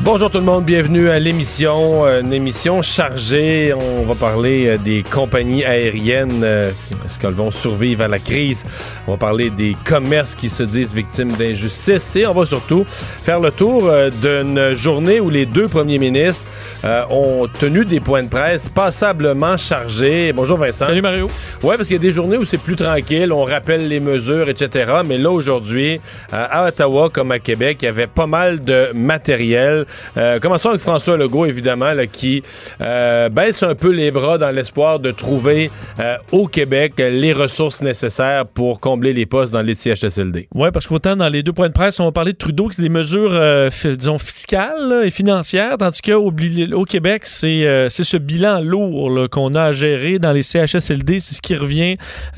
Bonjour tout le monde, bienvenue à l'émission, euh, une émission chargée. On va parler euh, des compagnies aériennes, euh, est-ce qu'elles vont survivre à la crise? On va parler des commerces qui se disent victimes d'injustice et on va surtout faire le tour d'une journée où les deux premiers ministres ont tenu des points de presse passablement chargés. Bonjour Vincent. Salut Mario. Ouais, parce qu'il y a des journées où c'est plus tranquille, on rappelle les mesures, etc. Mais là aujourd'hui, à Ottawa comme à Québec, il y avait pas mal de matériel. Euh, commençons avec François Legault, évidemment, qui euh, baisse un peu les bras dans l'espoir de trouver euh, au Québec les ressources nécessaires pour combler les postes dans les CHSLD. Oui, parce qu'autant dans les deux points de presse, on parler de Trudeau, c'est des mesures, disons, fiscales et financières, tandis qu'au au Québec, c'est ce bilan lourd qu'on a à gérer dans les CHSLD. C'est ce qui revient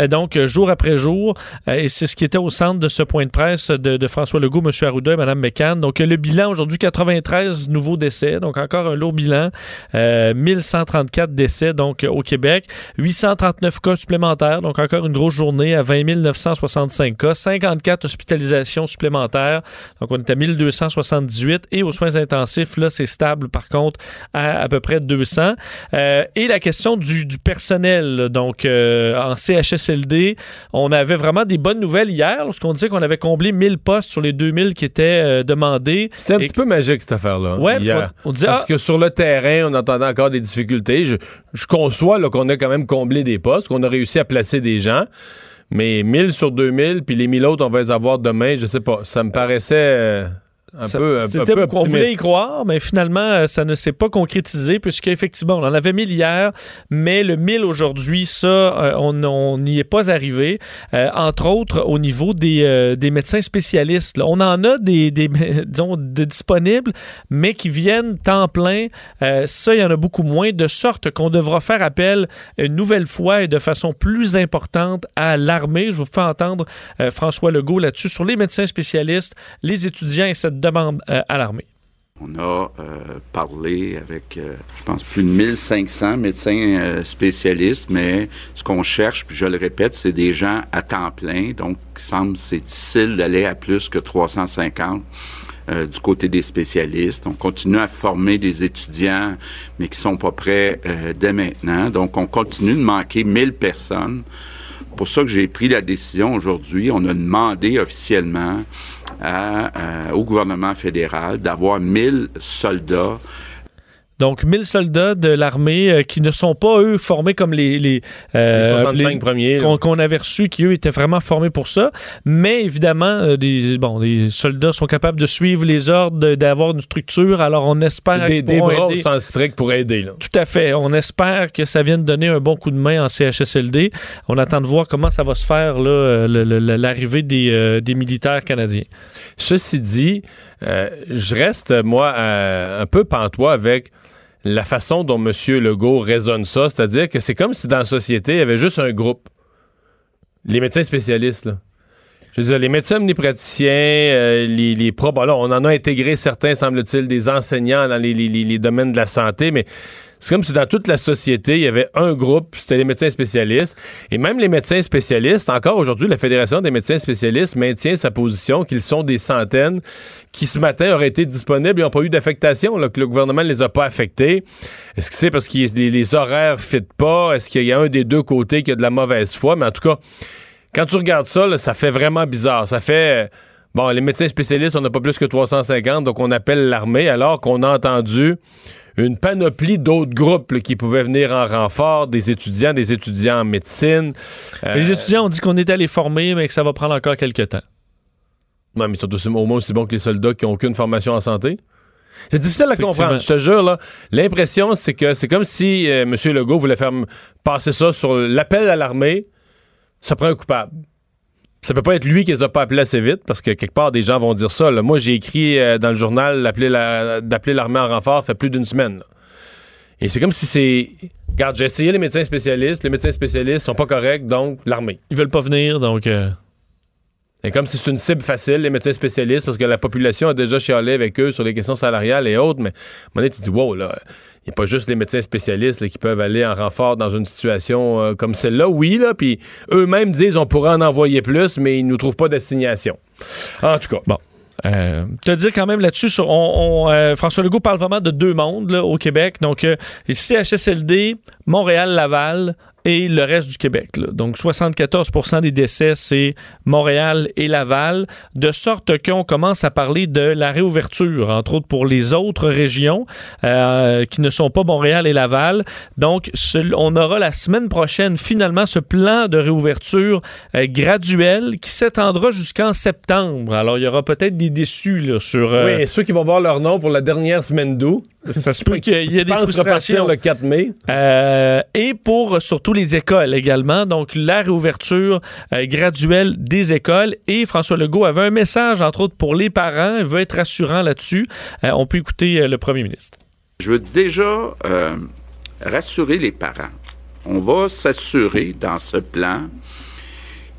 donc jour après jour. et c'est ce qui était au centre de ce point de presse de, de François Legault, M. Arruda et Mme McCann. Donc, le bilan aujourd'hui, 93 nouveaux décès, donc encore un lourd bilan. 1134 euh, décès donc au Québec, 839 cas supplémentaires, donc encore une grosse journée à 20 965 cas, 54 hospitalisations supplémentaires, donc on est à 1278 et aux soins intensifs, là c'est stable par contre à à peu près 200. Euh, et la question du, personnel, donc euh, en CHSLD, on avait vraiment des bonnes nouvelles hier lorsqu'on disait qu'on avait comblé 1000 postes sur les 2000 qui étaient demandés. C'était un petit peu magique cette affaire On parce ah, que sur le terrain, on entendait encore des difficultés. Je, conçois qu'on a quand même comblé des postes, qu'on a réussi à placer des gens. Mais 1000 sur 2000, puis les 1000 autres, on va les avoir demain, je sais pas. Ça me paraissait... Euh, un peu, C'était qu'on voulait y croire, mais finalement, euh, ça ne s'est pas concrétisé, puisqu'effectivement, on en avait mis hier, mais le 1000 aujourd'hui, ça, euh, on n'y est pas arrivé. Euh, entre autres, au niveau des, des médecins spécialistes. On en a des, des disons, de disponibles, mais qui viennent temps plein. ça, il y en a beaucoup moins, de sorte qu'on devra faire appel une nouvelle fois et de façon plus importante à l'armée. Je vous fais entendre François Legault là-dessus sur les médecins spécialistes, les étudiants et cette demande euh, à l'armée. On a euh, parlé avec, euh, je pense, plus de 1500 médecins spécialistes, mais ce qu'on cherche, puis je le répète, c'est des gens à temps plein. Donc, il semble c'est difficile d'aller à plus que 350 du côté des spécialistes. On continue à former des étudiants, mais qui sont pas prêts dès maintenant. Donc, on continue de manquer 1000 personnes. Pour ça que j'ai pris la décision aujourd'hui. On a demandé officiellement euh, au gouvernement fédéral d'avoir 1000 soldats donc, 1000 soldats de l'armée euh, qui ne sont pas, eux, formés comme les, les, euh, 65 premiers. Qu'on avait reçus, qui, eux, étaient vraiment formés pour ça. Mais, évidemment, euh, des, bon, les soldats sont capables de suivre les ordres, d'avoir une structure. Alors, on espère... Des, des bras au sens strict pour aider. Là. Tout à fait. On espère que ça vienne donner un bon coup de main en CHSLD. On attend de voir comment ça va se faire, là, l'arrivée des, euh, des militaires canadiens. Ceci dit, je reste, moi, un peu pantois avec la façon dont M. Legault raisonne ça, c'est-à-dire que c'est comme si dans la société, il y avait juste un groupe. Les médecins spécialistes, là. Je veux dire, les médecins omnipraticiens, euh, les, les on en a intégré certains, semble-t-il, des enseignants dans les domaines de la santé, mais c'est comme si dans toute la société, il y avait un groupe, c'était les médecins spécialistes. Et même les médecins spécialistes, encore aujourd'hui, la Fédération des médecins spécialistes maintient sa position qu'ils sont des centaines qui ce matin auraient été disponibles et n'ont pas eu d'affectation, que le gouvernement ne les a pas affectés. Est-ce que c'est parce que les, les, horaires ne fitent pas? Est-ce qu'il y a un des deux côtés qui a de la mauvaise foi? Mais en tout cas, quand tu regardes ça, ça fait vraiment bizarre. Ça fait bon, les médecins spécialistes, on n'a pas plus que 350, donc on appelle l'armée, alors qu'on a entendu une panoplie d'autres groupes là, qui pouvaient venir en renfort, des étudiants, des étudiants en médecine. Euh, Les étudiants ont dit qu'on était allé former, mais que ça va prendre encore quelques temps. Ouais, mais ils sont aussi, au moins aussi bons que les soldats qui n'ont aucune formation en santé. C'est difficile à comprendre, je te jure. là. L'impression, c'est que c'est comme si euh, M. Legault voulait faire passer ça sur l'appel à l'armée. Ça prend un coupable. Ça peut pas être lui qui les a pas appelés assez vite, parce que quelque part, des gens vont dire ça. Moi, j'ai écrit euh, dans le journal d'appeler l'armée en renfort fait plus d'une semaine. Et c'est comme si c'est... Regarde, j'ai essayé les médecins spécialistes. Les médecins spécialistes sont pas corrects, donc l'armée. Ils veulent pas venir, donc... euh, Et comme si c'est une cible facile, les médecins spécialistes, parce que la population a déjà chialé avec eux sur les questions salariales et autres, mais à un moment donné, tu dis, wow, là, il n'y a pas juste les médecins spécialistes qui peuvent aller en renfort dans une situation euh, comme celle-là. Oui, là, puis eux-mêmes disent, on pourrait en envoyer plus, mais ils nous trouvent pas d'assignation. En tout cas. Bon. Euh, te dire quand même là-dessus, euh, François Legault parle vraiment de deux mondes au Québec. Donc, euh, les CHSLD, Montréal-Laval et le reste du Québec. là. Donc, 74% des décès, c'est Montréal et Laval. De sorte qu'on commence à parler de la réouverture, entre autres pour les autres régions euh, qui ne sont pas Montréal et Laval. Donc, on aura la semaine prochaine finalement ce plan de réouverture euh, graduel qui s'étendra jusqu'en septembre. Alors, il y aura peut-être des déçus là, sur... euh, Oui, et ceux qui vont voir leur nom pour la dernière semaine d'août, ça se peut qu'il y ait des frustrations. le 4 mai. Euh, et pour euh, les écoles également. Donc, la réouverture euh, graduelle des écoles. Et François Legault avait un message, entre autres, pour les parents. Il veut être rassurant là-dessus. Euh, on peut écouter euh, le premier ministre. Je veux déjà rassurer les parents. On va s'assurer dans ce plan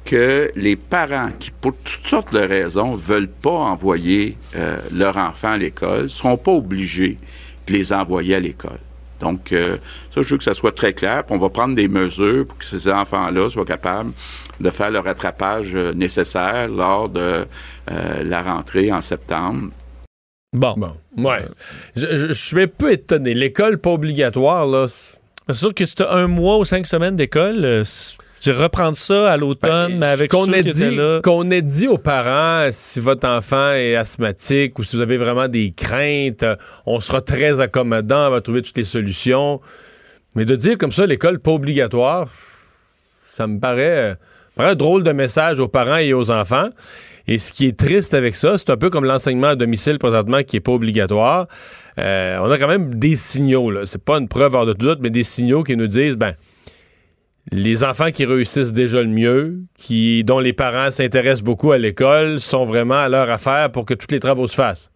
que les parents qui, pour toutes sortes de raisons, veulent pas envoyer euh, leur enfant à l'école, seront pas obligés de les envoyer à l'école. Donc, euh, ça, je veux que ça soit très clair. Puis on va prendre des mesures pour que ces enfants-là soient capables de faire le rattrapage euh, nécessaire lors de euh, la rentrée en septembre. Bon. Bon, ouais. Je, je- je suis un peu étonné. L'école pas obligatoire, là, c'est- C'est sûr que si tu un mois ou cinq semaines d'école, euh, c- tu reprends ça à l'automne, Ben, mais avec qu'on ait dit qu'on ait dit aux parents si votre enfant est asthmatique ou si vous avez vraiment des craintes, euh, on sera très accommodant, on va trouver toutes les solutions. Mais de dire comme ça l'école pas obligatoire, ça me paraît, euh, paraît un drôle de message aux parents et aux enfants. Et ce qui est triste avec ça, c'est un peu comme l'enseignement à domicile présentement qui est pas obligatoire. Euh, on a quand même des signaux, là. C'est pas une preuve hors de tout doute, mais des signaux qui nous disent, ben, les enfants qui réussissent déjà le mieux, qui, dont les parents s'intéressent beaucoup à l'école, sont vraiment à leur affaire pour que tous les travaux se fassent.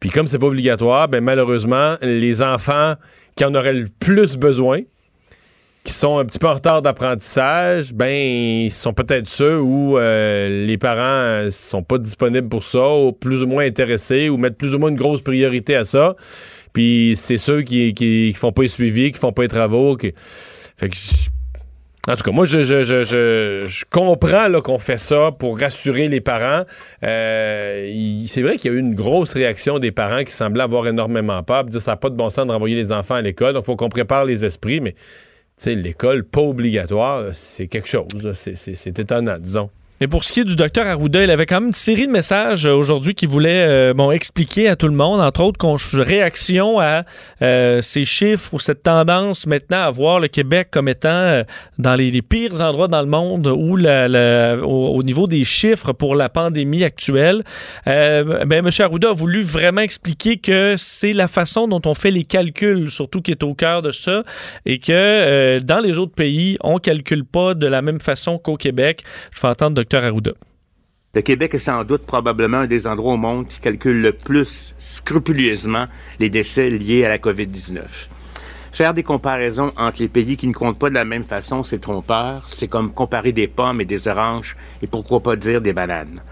Puis comme c'est pas obligatoire, ben malheureusement, les enfants qui en auraient le plus besoin, qui sont un petit peu en retard d'apprentissage, ben ils sont peut-être ceux où euh, les parents euh, sont pas disponibles pour ça, ou plus ou moins intéressés, ou mettent plus ou moins une grosse priorité à ça. Puis c'est ceux qui, qui, font pas les suivis, qui font pas les travaux. Fait que en tout cas, moi, je, je, je, je, comprends qu'on fait ça pour rassurer les parents. Euh, c'est vrai qu'il y a eu une grosse réaction des parents qui semblaient avoir énormément peur, dire ça n'a pas de bon sens de renvoyer les enfants à l'école. Il faut qu'on prépare les esprits, mais l'école pas obligatoire, c'est quelque chose. c'est étonnant, disons. Et pour ce qui est du docteur Arruda, il avait quand même une série de messages euh, aujourd'hui qui voulait euh, bon, expliquer à tout le monde, entre autres, qu'on réaction à euh, ces chiffres ou cette tendance maintenant à voir le Québec comme étant dans les, pires endroits dans le monde où au, au niveau des chiffres pour la pandémie actuelle. Ben, M. Arruda a voulu vraiment expliquer que c'est la façon dont on fait les calculs, surtout qui est au cœur de ça, et que dans les autres pays, on calcule pas de la même façon qu'au Québec. Je vais entendre Dr. Le Québec est sans doute probablement un des endroits au monde qui calcule le plus scrupuleusement les décès liés à la COVID-19. Faire des comparaisons entre les pays qui ne comptent pas de la même façon, c'est trompeur. C'est comme comparer des pommes et des oranges et pourquoi pas dire des bananes.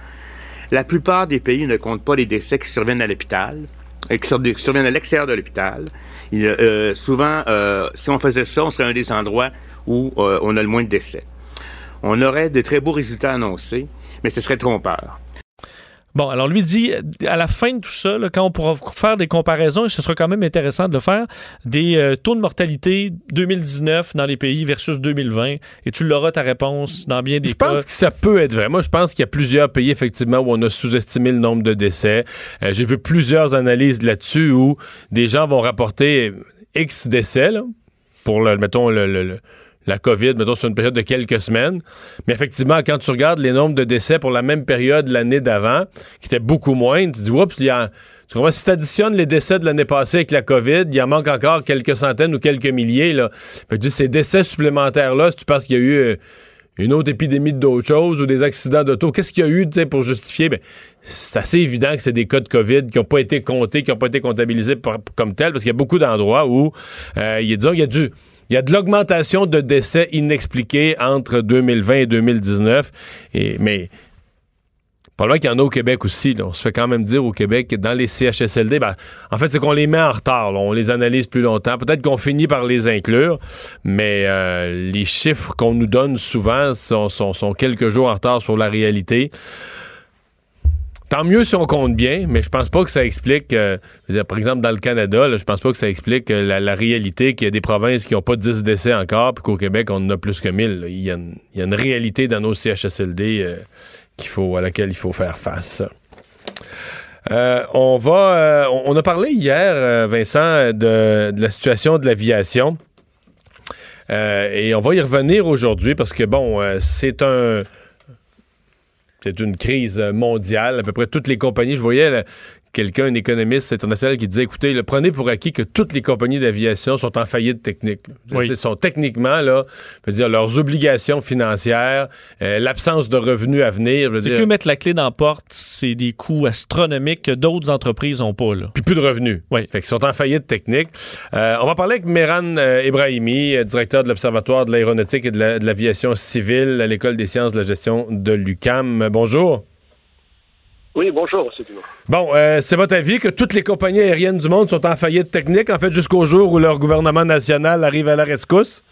La plupart des pays ne comptent pas les décès qui surviennent à l'hôpital, et qui sur- qui surviennent à l'extérieur de l'hôpital. Euh, souvent, euh, si on faisait ça, on serait un des endroits où euh, on a le moins de décès. On aurait de très beaux résultats annoncés, mais ce serait trompeur. Bon, alors lui dit, à la fin de tout ça, là, quand on pourra faire des comparaisons, et ce sera quand même intéressant de le faire, des euh, taux de mortalité 2019 dans les pays versus 2020, et tu l'auras ta réponse dans bien des Je cas. pense que ça peut être vrai. Moi, je pense qu'il y a plusieurs pays, effectivement, où on a sous-estimé le nombre de décès. Euh, J'ai vu plusieurs analyses là-dessus où des gens vont rapporter X décès, là, pour, le, mettons, le, le- le- la COVID, mettons, sur une période de quelques semaines. Mais effectivement, quand tu regardes les nombres de décès pour la même période l'année d'avant, qui était beaucoup moins, tu dis, oups, il y a... Tu comprends? Si tu additionnes les décès de l'année passée avec la COVID, il en manque encore quelques centaines ou quelques milliers. Là. Fait que, ces décès supplémentaires-là, si tu penses qu'il y a eu euh, une autre épidémie d'autres choses ou des accidents d'auto, qu'est-ce qu'il y a eu pour justifier? Ben, c'est assez évident que c'est des cas de COVID qui n'ont pas été comptés, qui n'ont pas été comptabilisés comme tels, parce qu'il y a beaucoup d'endroits où, euh, il y a, disons, il y a du... Il y a de l'augmentation de décès inexpliqués entre 2020 et 2019. Et, mais loin qu'il y en a au Québec aussi. là. On se fait quand même dire au Québec que dans les CHSLD, ben, en fait, c'est qu'on les met en retard. là. On les analyse plus longtemps. Peut-être qu'on finit par les inclure, mais euh, les chiffres qu'on nous donne souvent sont, sont- sont quelques jours en retard sur la réalité. Tant mieux si on compte bien, mais je pense pas que ça explique, euh, par exemple, dans le Canada, là, je pense pas que ça explique euh, la, réalité qu'il y a des provinces qui n'ont pas 10 décès encore, puis qu'au Québec, on en a plus que 1000. là. Il y, a une, réalité dans nos CHSLD euh, qu'il faut, à laquelle il faut faire face. On va, on a parlé hier, Vincent, de, la situation de l'aviation. Et on va y revenir aujourd'hui parce que, bon, c'est un. C'est une crise mondiale. À peu près toutes les compagnies. Je voyais quelqu'un, un économiste international, qui disait écoutez, là, prenez pour acquis que toutes les compagnies d'aviation sont en faillite technique. Oui. Ils sont techniquement, là, je veux dire, leurs obligations financières, euh, l'absence de revenus à venir. C'est que mettre la clé dans la porte, c'est des coûts astronomiques que d'autres entreprises n'ont pas. Là. puis plus de revenus. Oui. Fait qu'ils sont en faillite technique. Euh, on va parler avec Meran euh, Ibrahimi, euh, directeur de l'Observatoire de l'aéronautique et de la- de l'aviation civile à l'École des sciences de la gestion de l'UCAM. Bonjour. Oui, bonjour. Dumont. Bon, euh, c'est votre avis que toutes les compagnies aériennes du monde sont en faillite technique, en fait, jusqu'au jour où leur gouvernement national arrive à la rescousse?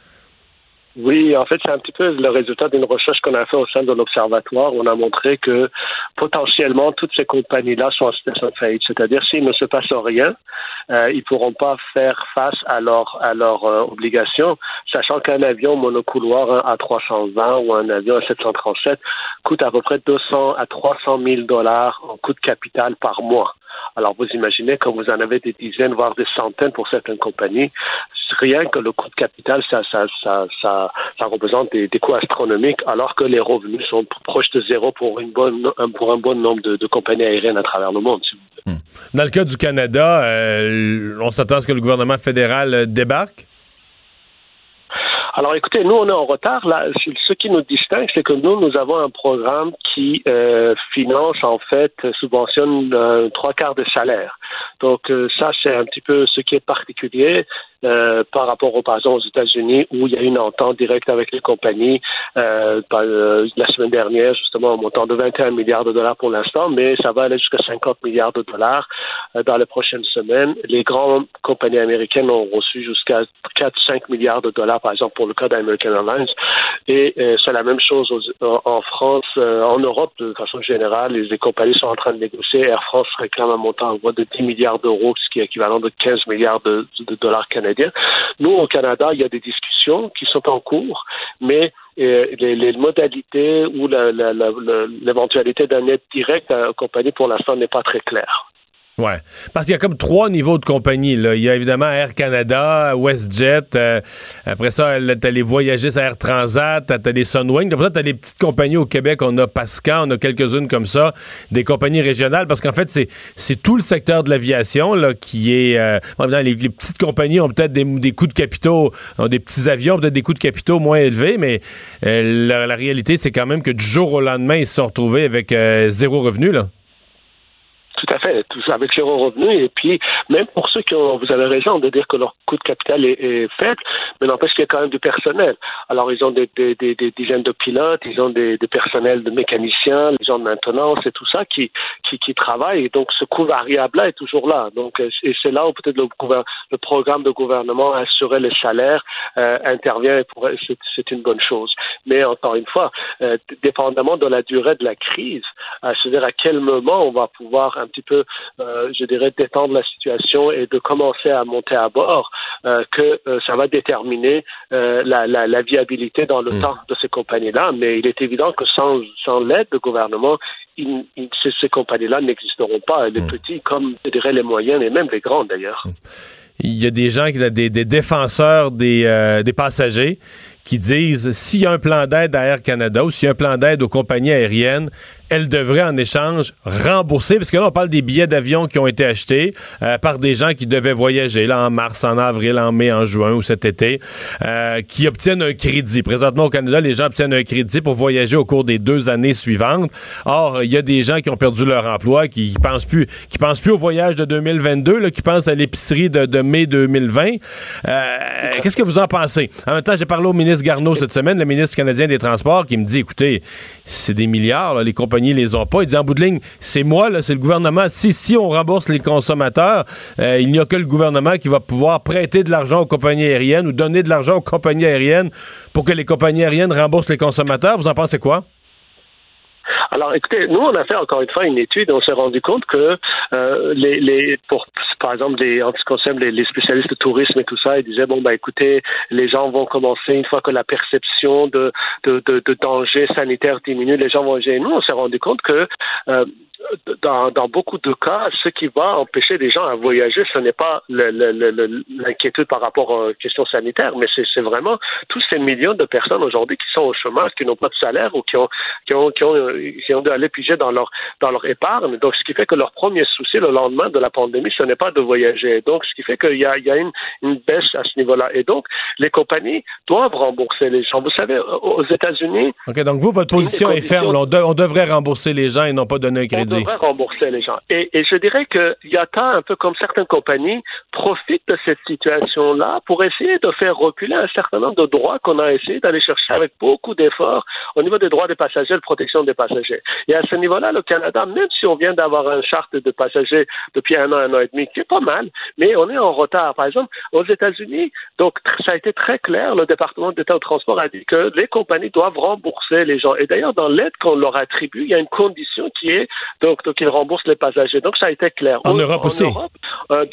Oui, en fait, c'est un petit peu le résultat d'une recherche qu'on a fait au sein de l'Observatoire. On a montré que potentiellement toutes ces compagnies-là sont en situation de faillite. C'est-à-dire, s'il ne se passe rien, euh, ils pourront pas faire face à leurs à leurs euh, obligations, sachant qu'un avion monocouloir un A320 ou un avion A737 coûte à peu près 200 à 300 000 dollars en coût de capital par mois. Alors, vous imaginez quand vous en avez des dizaines, voire des centaines pour certaines compagnies, rien que le coût de capital, ça, ça, ça, ça, représente des, coûts astronomiques, alors que les revenus sont proches de zéro pour, pour un bon nombre de, compagnies aériennes à travers le monde. voulez. Dans le cas du Canada, euh, on s'attend à ce que le gouvernement fédéral euh, débarque? Alors, écoutez, nous, on est en retard. Ce qui nous distingue, c'est que nous, nous avons un programme qui euh, finance, en fait, subventionne euh, trois quarts des salaires. Donc, euh, ça, c'est un petit peu ce qui est particulier euh, par rapport, au, par exemple, aux États-Unis, où il y a une entente directe avec les compagnies. Euh, euh, la semaine dernière, justement, un montant de 21 milliards de dollars pour l'instant, mais ça va aller jusqu'à 50 milliards de dollars euh, dans les prochaines semaines. Les grandes compagnies américaines ont reçu jusqu'à 4-5 milliards de dollars, par exemple, pour le cas d'American Airlines. Et euh, c'est la même chose en, France, euh, en Europe, de façon générale, les, compagnies sont en train de négocier. Air France réclame un montant en de 10 milliards d'euros, ce qui est équivalent de 15 milliards de, dollars canadiens. Nous, au Canada, il y a des discussions qui sont en cours, mais euh, les, modalités ou l'éventualité d'un aide direct à la compagnie, pour l'instant, n'est pas très claire. Ouais. Parce qu'il y a comme trois niveaux de compagnie. Là. Il y a évidemment Air Canada, WestJet. euh, après ça, t'as les voyagistes Air Transat, t'as, t'as les Sunwing. Après ça, t'as les petites compagnies au Québec. On a Pascan, on a quelques-unes comme ça, des compagnies régionales. Parce qu'en fait, c'est, tout le secteur de l'aviation là, qui est... Euh, les, les petites compagnies ont peut-être des, des coûts de capitaux, ont des petits avions, peut-être des coûts de capitaux moins élevés, mais euh, la, la réalité, c'est quand même que du jour au lendemain, ils se sont retrouvés avec euh, zéro revenu. Là. Tout à fait. tout ça avec zéro revenu. Et puis, même pour ceux qui ont, vous avez raison de dire que leur coût de capital est, est faible, mais n'empêche qu'il y a quand même du personnel. Alors, ils ont des, des, des, dizaines de pilotes, ils ont des, personnels de mécaniciens, les gens de maintenance et tout ça qui, qui, qui travaillent. Et donc, ce coût variable-là est toujours là. Donc, euh, et c'est là où peut-être le, le, programme de gouvernement assurer les salaires euh, intervient. C'est une bonne chose. Mais encore une fois, euh, dépendamment de la durée de la crise, à se dire à quel moment on va pouvoir petit peu, euh, je dirais, détendre la situation et de commencer à monter à bord, euh, que euh, ça va déterminer la, la, la, viabilité dans le mm. temps de ces compagnies-là. Mais il est évident que sans, sans l'aide du gouvernement, il, il, ces, ces compagnies-là n'existeront pas. Les mm. petits, comme je dirais les moyens et même les grands d'ailleurs. Mm. Il y a des gens, des, des défenseurs des, euh, des passagers qui disent s'il y a un plan d'aide à Air Canada ou s'il y a un plan d'aide aux compagnies aériennes, elle devrait en échange rembourser, parce que là, on parle des billets d'avion qui ont été achetés euh, par des gens qui devaient voyager là en mars, en avril, en mai, en juin ou cet été, euh, qui obtiennent un crédit. Présentement au Canada, les gens obtiennent un crédit pour voyager au cours des deux années suivantes. Or, il y a des gens qui ont perdu leur emploi, qui, qui pensent plus, qui pensent plus au voyage de 2022, là, qui pensent à l'épicerie de, mai 2020. Euh, Qu'est-ce que vous en pensez? En même temps, j'ai parlé au ministre Garneau cette semaine, le ministre canadien des Transports, qui me dit, écoutez, c'est des milliards, les compagnies les ont pas. Il dit en bout de ligne, c'est moi, c'est le gouvernement. Si, si on rembourse les consommateurs, euh, il n'y a que le gouvernement qui va pouvoir prêter de l'argent aux compagnies aériennes ou donner de l'argent aux compagnies aériennes pour que les compagnies aériennes remboursent les consommateurs. Vous en pensez quoi? Alors, écoutez, nous, on a fait encore une fois une étude, on s'est rendu compte que euh, les, les, pour, par exemple, les, en ce qui concerne les, spécialistes de tourisme et tout ça, ils disaient, bon, bah, écoutez, les gens vont commencer, une fois que la perception de, de, de, danger sanitaire diminue, les gens vont gérer. Nous, on s'est rendu compte que euh, dans, dans, beaucoup de cas, ce qui va empêcher les gens à voyager, ce n'est pas l'inquiétude par rapport aux questions sanitaires, mais c'est vraiment tous ces millions de personnes aujourd'hui qui sont au chômage, qui n'ont pas de salaire ou qui ont, qui ont, qui ont, qui ont dû aller piger dans leur, dans leur épargne. Donc, ce qui fait que leur premier souci le lendemain de la pandémie, ce n'est pas de voyager. Donc, ce qui fait qu'il y a, il y a une, une baisse à ce niveau-là. Et donc, les compagnies doivent rembourser les gens. Vous savez, aux États-Unis. OK, donc vous, votre position est ferme. On, de, on devrait rembourser les gens et non pas donner un crédit devrait rembourser les gens. Et, et je dirais que Yata, un peu comme certaines compagnies, profite de cette situation-là pour essayer de faire reculer un certain nombre de droits qu'on a essayé d'aller chercher avec beaucoup d'efforts au niveau des droits des passagers, de protection des passagers. Et à ce niveau-là, le Canada, même si on vient d'avoir une charte de passagers depuis un an, un an et demi, qui est pas mal, mais on est en retard. Par exemple, aux États-Unis, donc ça a été très clair, le département d'État au transport a dit que les compagnies doivent rembourser les gens. Et d'ailleurs, dans l'aide qu'on leur attribue, il y a une condition qui est donc, donc ils remboursent les passagers. Donc ça a été clair. En, Europe aussi. Europe, euh,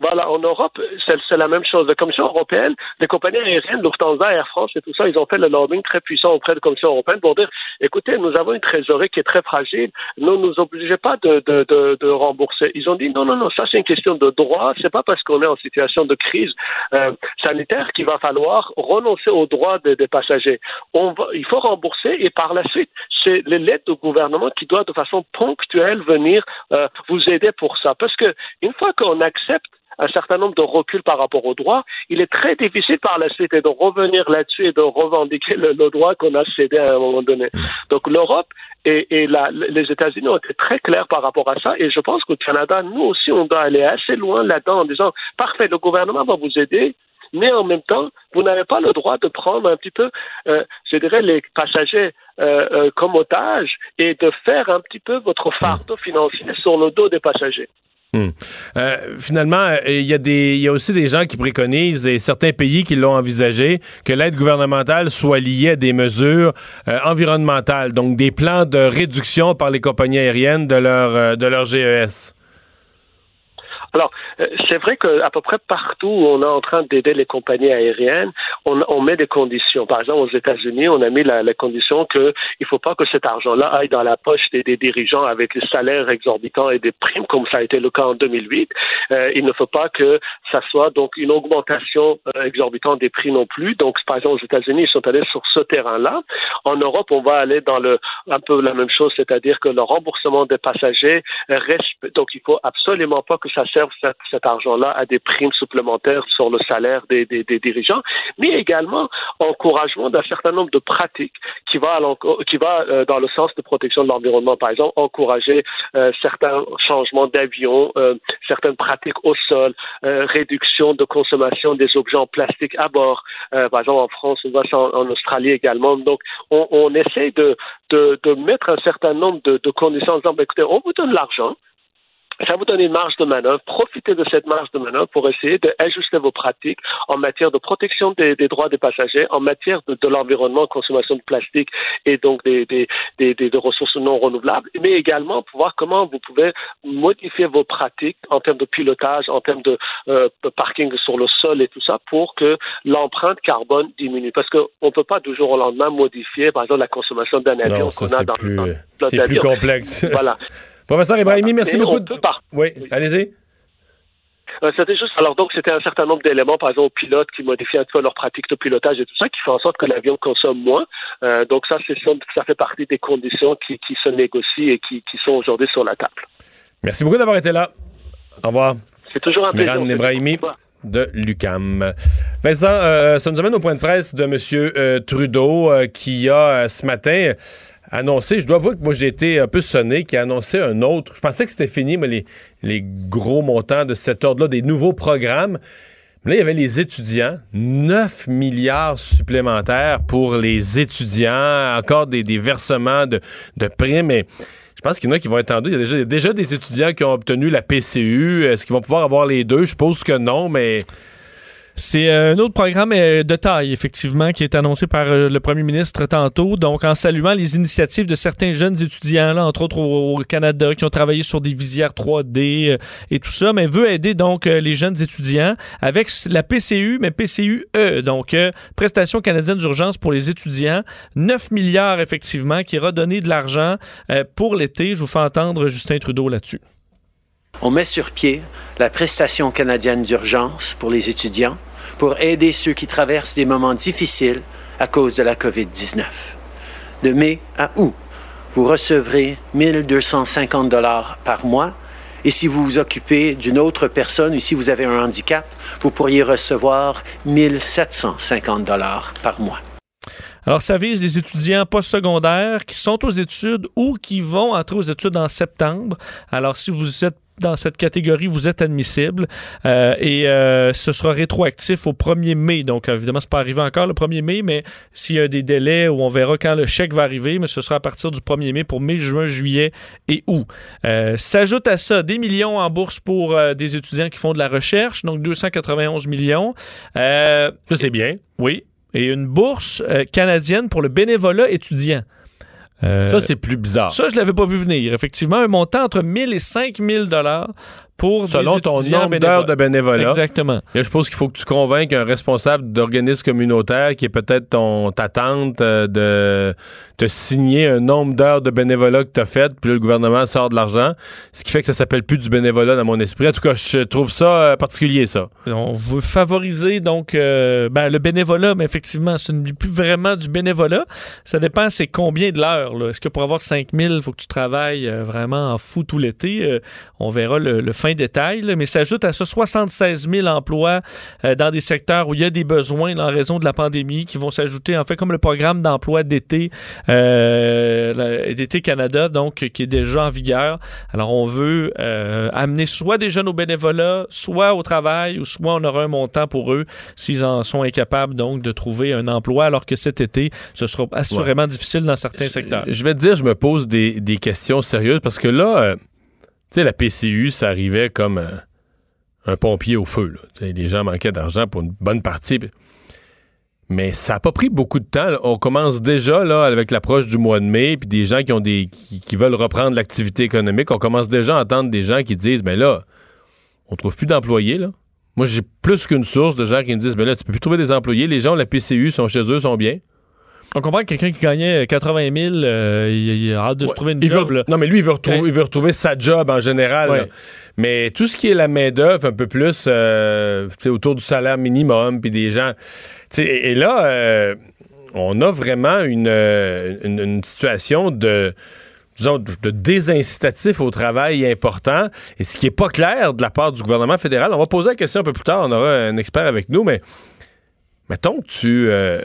voilà, en Europe, c'est la même chose. La Commission européenne, les compagnies aériennes, Lufthansa, Air France et tout ça, ils ont fait le lobbying très puissant auprès de la Commission européenne pour dire, écoutez, nous avons une trésorerie qui est très fragile, ne nous obligez pas de, de, de, de, rembourser. Ils ont dit, non, non, non, ça c'est une question de droit, c'est pas parce qu'on est en situation de crise euh, sanitaire qu'il va falloir renoncer aux droits des, des passagers. On va, il faut rembourser et par la suite, c'est l'aide du gouvernement qui doit de façon ponctuelle venir euh, vous aider pour ça. Parce que une fois qu'on accepte un certain nombre de reculs par rapport au droit, il est très difficile par la suite de revenir là-dessus et de revendiquer le, le droit qu'on a cédé à un moment donné. Donc l'Europe et, et la, les États-Unis ont été très clairs par rapport à ça et je pense qu'au Canada, nous aussi, on doit aller assez loin là-dedans en disant, parfait, le gouvernement va vous aider, mais en même temps, vous n'avez pas le droit de prendre un petit peu, euh, je dirais, les passagers euh, euh, comme otages et de faire un petit peu votre fardeau financier sur le dos des passagers. Hmm. Euh, finalement, euh, il y, a aussi des gens qui préconisent, et certains pays qui l'ont envisagé, que l'aide gouvernementale soit liée à des mesures euh, environnementales, donc des plans de réduction par les compagnies aériennes de leur, de leur GES. Alors, euh, c'est vrai qu'à peu près partout où on est en train d'aider les compagnies aériennes, on, on, met des conditions. Par exemple, aux États-Unis, on a mis la, la condition qu'il ne faut pas que cet argent-là aille dans la poche des, dirigeants avec des salaires exorbitants et des primes, comme ça a été le cas en 2008. Euh, il ne faut pas que ça soit donc une augmentation euh, exorbitante des prix non plus. Donc, par exemple, aux États-Unis, ils sont allés sur ce terrain-là. En Europe, on va aller dans le un peu la même chose, c'est-à-dire que le remboursement des passagers reste. Donc, il faut absolument pas que ça cet, argent-là à des primes supplémentaires sur le salaire des, dirigeants, mais également encouragement d'un certain nombre de pratiques qui va, euh, dans le sens de protection de l'environnement. Par exemple, encourager euh, certains changements d'avion, euh, certaines pratiques au sol, réduction de consommation des objets en plastique à bord. Par exemple, en France, on voit ça en, Australie également. Donc, on, on essaie de, mettre un certain nombre de, de conditions en disant, écoutez, on vous donne l'argent, ça vous donne une marge de manœuvre. Profitez de cette marge de manœuvre pour essayer d'ajuster vos pratiques en matière de protection des, des droits des passagers, en matière de, de l'environnement, consommation de plastique et donc des, des, des, des- de ressources non renouvelables, mais également pour voir comment vous pouvez modifier vos pratiques en termes de pilotage, en termes de, euh, de parking sur le sol et tout ça pour que l'empreinte carbone diminue. Parce qu'on ne peut pas du jour au lendemain modifier, par exemple, la consommation d'un avion qu'on a c'est dans, plus, dans c'est plus complexe. Voilà. Professeur Ibrahimi, merci beaucoup. on de- peut par- Oui, allez-y. Euh, C'était juste, alors donc, c'était un certain nombre d'éléments, par exemple, aux pilotes qui modifient un peu leur pratique de pilotage et tout ça, qui fait en sorte que l'avion consomme moins. Euh, donc ça, c'est ça, fait partie des conditions qui, qui se négocient et qui, qui sont aujourd'hui sur la table. Merci beaucoup d'avoir été là. Au revoir. C'est toujours un plaisir. Miran Ebrahimi de l'UCAM. Vincent, euh, ça nous amène au point de presse de M. euh, Trudeau qui a ce matin annoncé, je dois avouer que moi j'ai été un peu sonné, qui a annoncé un autre. Je pensais que c'était fini, mais les, gros montants de cet ordre-là, des nouveaux programmes. Mais là, il y avait les étudiants, 9 milliards supplémentaires pour les étudiants, encore des, versements de, de primes. Je pense qu'il y en a qui vont être en deux. Il y a déjà, déjà des étudiants qui ont obtenu la PCU. Est-ce qu'ils vont pouvoir avoir les deux? Je suppose que non, mais C'est euh, un autre programme euh, de taille, effectivement, qui est annoncé par euh, le premier ministre tantôt. Donc, en saluant les initiatives de certains jeunes étudiants, là, entre autres au, Canada, qui ont travaillé sur des visières 3D euh, et tout ça, mais veut aider donc les jeunes étudiants avec la PCU, mais PCU-E, donc Prestation canadienne d'urgence pour les étudiants. 9 milliards, effectivement, qui redonné de l'argent pour l'été. Je vous fais entendre Justin Trudeau là-dessus. On met sur pied la prestation canadienne d'urgence pour les étudiants pour aider ceux qui traversent des moments difficiles à cause de la COVID-19. De mai à août, vous recevrez 1250 dollars par mois et si vous vous occupez d'une autre personne ou si vous avez un handicap, vous pourriez recevoir 1750 dollars par mois. Alors, ça vise les étudiants postsecondaires qui sont aux études ou qui vont entrer aux études en septembre. Alors, si vous êtes dans cette catégorie, vous êtes admissible euh, et euh, ce sera rétroactif au 1er mai. Donc, évidemment, c'est pas arrivé encore le 1er mai, mais s'il y a des délais où on verra quand le chèque va arriver, mais ce sera à partir du 1er mai pour mai, juin, juillet et août. Euh, S'ajoute à ça des millions en bourse pour des étudiants qui font de la recherche, donc 291 millions. Ça, c'est bien. Oui. Et une bourse canadienne pour le bénévolat étudiant. Euh, ça, c'est plus bizarre. Ça, je l'avais pas vu venir. Effectivement, un montant entre 1000 et 5000 dollars pour Selon des ton nombre d'heures de bénévolat. Exactement. Là, je pense qu'il faut que tu convainques un responsable d'organisme communautaire qui est peut-être ton ta tante euh, de te signer un nombre d'heures de bénévolat que tu as fait, puis là, le gouvernement sort de l'argent, ce qui fait que ça s'appelle plus du bénévolat dans mon esprit. En tout cas, je trouve ça euh, particulier, ça. On veut favoriser donc euh, ben, le bénévolat, mais effectivement, ce n'est plus vraiment du bénévolat. Ça dépend, c'est combien de l'heure. Est-ce que pour avoir 5000, il faut que tu travailles euh, vraiment en fou tout l'été? Euh, on verra le, le fin détail, là. mais s'ajoute à ça 76 000 emplois euh, dans des secteurs où il y a des besoins là, en raison de la pandémie qui vont s'ajouter, en fait, comme le programme d'emploi d'été euh, d'été Canada, donc qui est déjà en vigueur. Alors, on veut euh, amener soit des jeunes au bénévolat, soit au travail, ou soit on aura un montant pour eux s'ils en sont incapables donc de trouver un emploi, alors que cet été, ce sera assurément difficile dans certains secteurs. Je vais te dire, je me pose des, des questions sérieuses parce que là, la PCU, ça arrivait comme euh, un pompier au feu. Les gens manquaient d'argent pour une bonne partie. Mais ça n'a pas pris beaucoup de temps. On commence déjà là avec l'approche du mois de mai, puis des gens qui ont des qui, veulent reprendre l'activité économique. On commence déjà à entendre des gens qui disent, mais là, on trouve plus d'employés là. Moi, j'ai plus qu'une source de gens qui me disent, mais là, tu peux plus trouver des employés. Les gens, la PCU, sont chez eux, sont bien. On comprend que quelqu'un qui gagnait 80 000, euh, il, il a hâte de se trouver une job. veut- là. non, mais lui, il veut, retrouver, il veut retrouver sa job en général. Ouais. Mais tout ce qui est la main-d'œuvre, un peu plus euh, autour du salaire minimum, puis des gens. Et, et là, euh, on a vraiment une, euh, une, une situation de. disons, de, de désincitatif au travail important. Et ce qui n'est pas clair de la part du gouvernement fédéral, on va poser la question un peu plus tard, on aura un expert avec nous, mais mettons que tu, euh,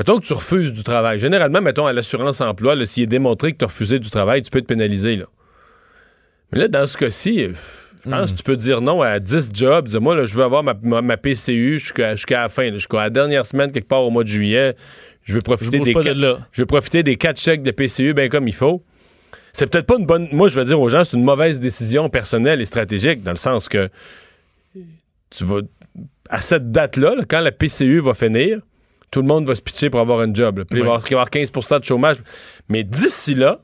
mettons que tu refuses du travail. Généralement, mettons à l'assurance emploi, s'il est démontré que tu as refusé du travail, tu peux être pénalisé. Là. Mais là, dans ce cas-ci, je pense que tu peux dire non à 10 jobs. Dire, moi, là, je veux avoir ma, ma- ma PCU jusqu'à la fin, jusqu'à la dernière semaine, quelque part au mois de juillet. Je veux profiter, des, de je veux profiter des quatre chèques de PCU bien comme il faut. C'est peut-être pas une bonne. Moi, je vais dire aux gens, c'est une mauvaise décision personnelle et stratégique, dans le sens que tu vas. À cette date-là, là, quand la PCU va finir, tout le monde va se pitcher pour avoir un job. là. Puis il va y avoir- il va y avoir 15% de chômage. Mais d'ici là,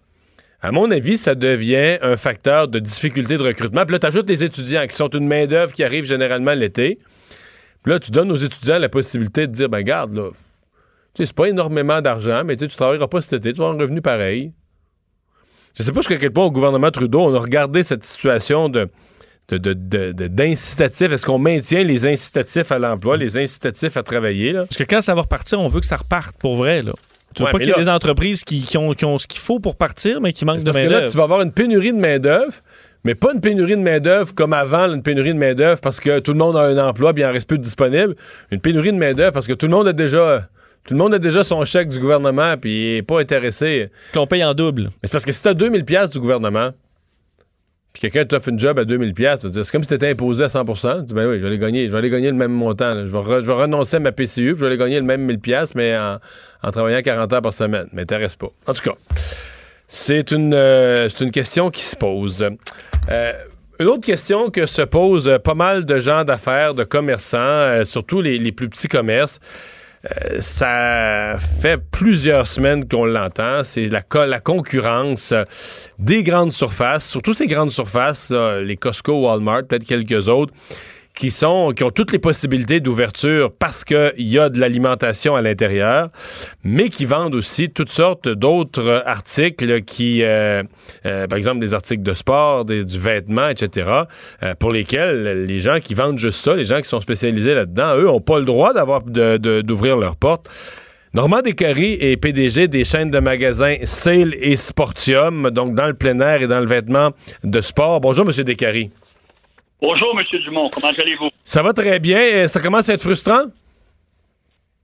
à mon avis, ça devient un facteur de difficulté de recrutement. Puis là, tu ajoutes les étudiants qui sont une main-d'œuvre qui arrive généralement l'été. Puis là, tu donnes aux étudiants la possibilité de dire ben, garde, là, tu sais, c'est pas énormément d'argent, mais tu travailleras pas cet été, tu vas avoir un revenu pareil. Je sais pas jusqu'à quel point au gouvernement Trudeau, on a regardé cette situation de de- de- de- de- d'incitatifs. Est-ce qu'on maintient les incitatifs à l'emploi, les incitatifs à travailler? Là? Parce que quand ça va repartir, on veut que ça reparte pour vrai. Là. Tu Ouais, pas qu'il y là- des entreprises qui, qui ont, qui ont ce qu'il faut pour partir, mais qui manquent de Parce que là, main-d'œuvre. tu vas avoir une pénurie de main-d'œuvre, mais pas une pénurie de main-d'œuvre comme avant, là, une pénurie de main-d'œuvre parce que tout le monde a un emploi bien il en reste de disponible. Une pénurie de main-d'œuvre parce que tout le monde a déjà. Tout le monde a déjà son chèque du gouvernement puis il est pas intéressé. Qu'on paye en double. Mais c'est parce que si t'as 2000 pièces du gouvernement, puis quelqu'un t'offre une job à 2000 pièces, c'est comme si t'étais imposé à 100 Tu dis, ben oui, je vais aller gagner, je vais aller gagner le même montant. Je, vais je vais renoncer à ma PCU, puis je vais aller gagner le même 1000 pièces mais en, en travaillant 40 heures par semaine. M'intéresse pas. En tout cas, c'est une, euh, c'est une question qui se pose. Euh, une autre question que se posent pas mal de gens d'affaires, de commerçants, euh, surtout les, les plus petits commerces, euh, ça fait plusieurs semaines qu'on l'entend. C'est la, la concurrence des grandes surfaces, surtout ces grandes surfaces, les Costco, Walmart, peut-être quelques autres, qui sont qui ont toutes les possibilités d'ouverture parce qu'il y a de l'alimentation à l'intérieur, mais qui vendent aussi toutes sortes d'autres articles qui, euh, euh, par exemple, des articles de sport, du vêtement, etc., euh, pour lesquels les gens qui vendent juste ça, les gens qui sont spécialisés là-dedans, eux, n'ont pas le droit d'avoir d'ouvrir leurs portes. Normand Descaries est PDG des chaînes de magasins Sale et Sportium, donc dans le plein air et dans le vêtement de sport. Bonjour, Monsieur Descaries. Bonjour, M. Dumont. Comment allez-vous? Ça va très bien. Euh, Ça commence à être frustrant?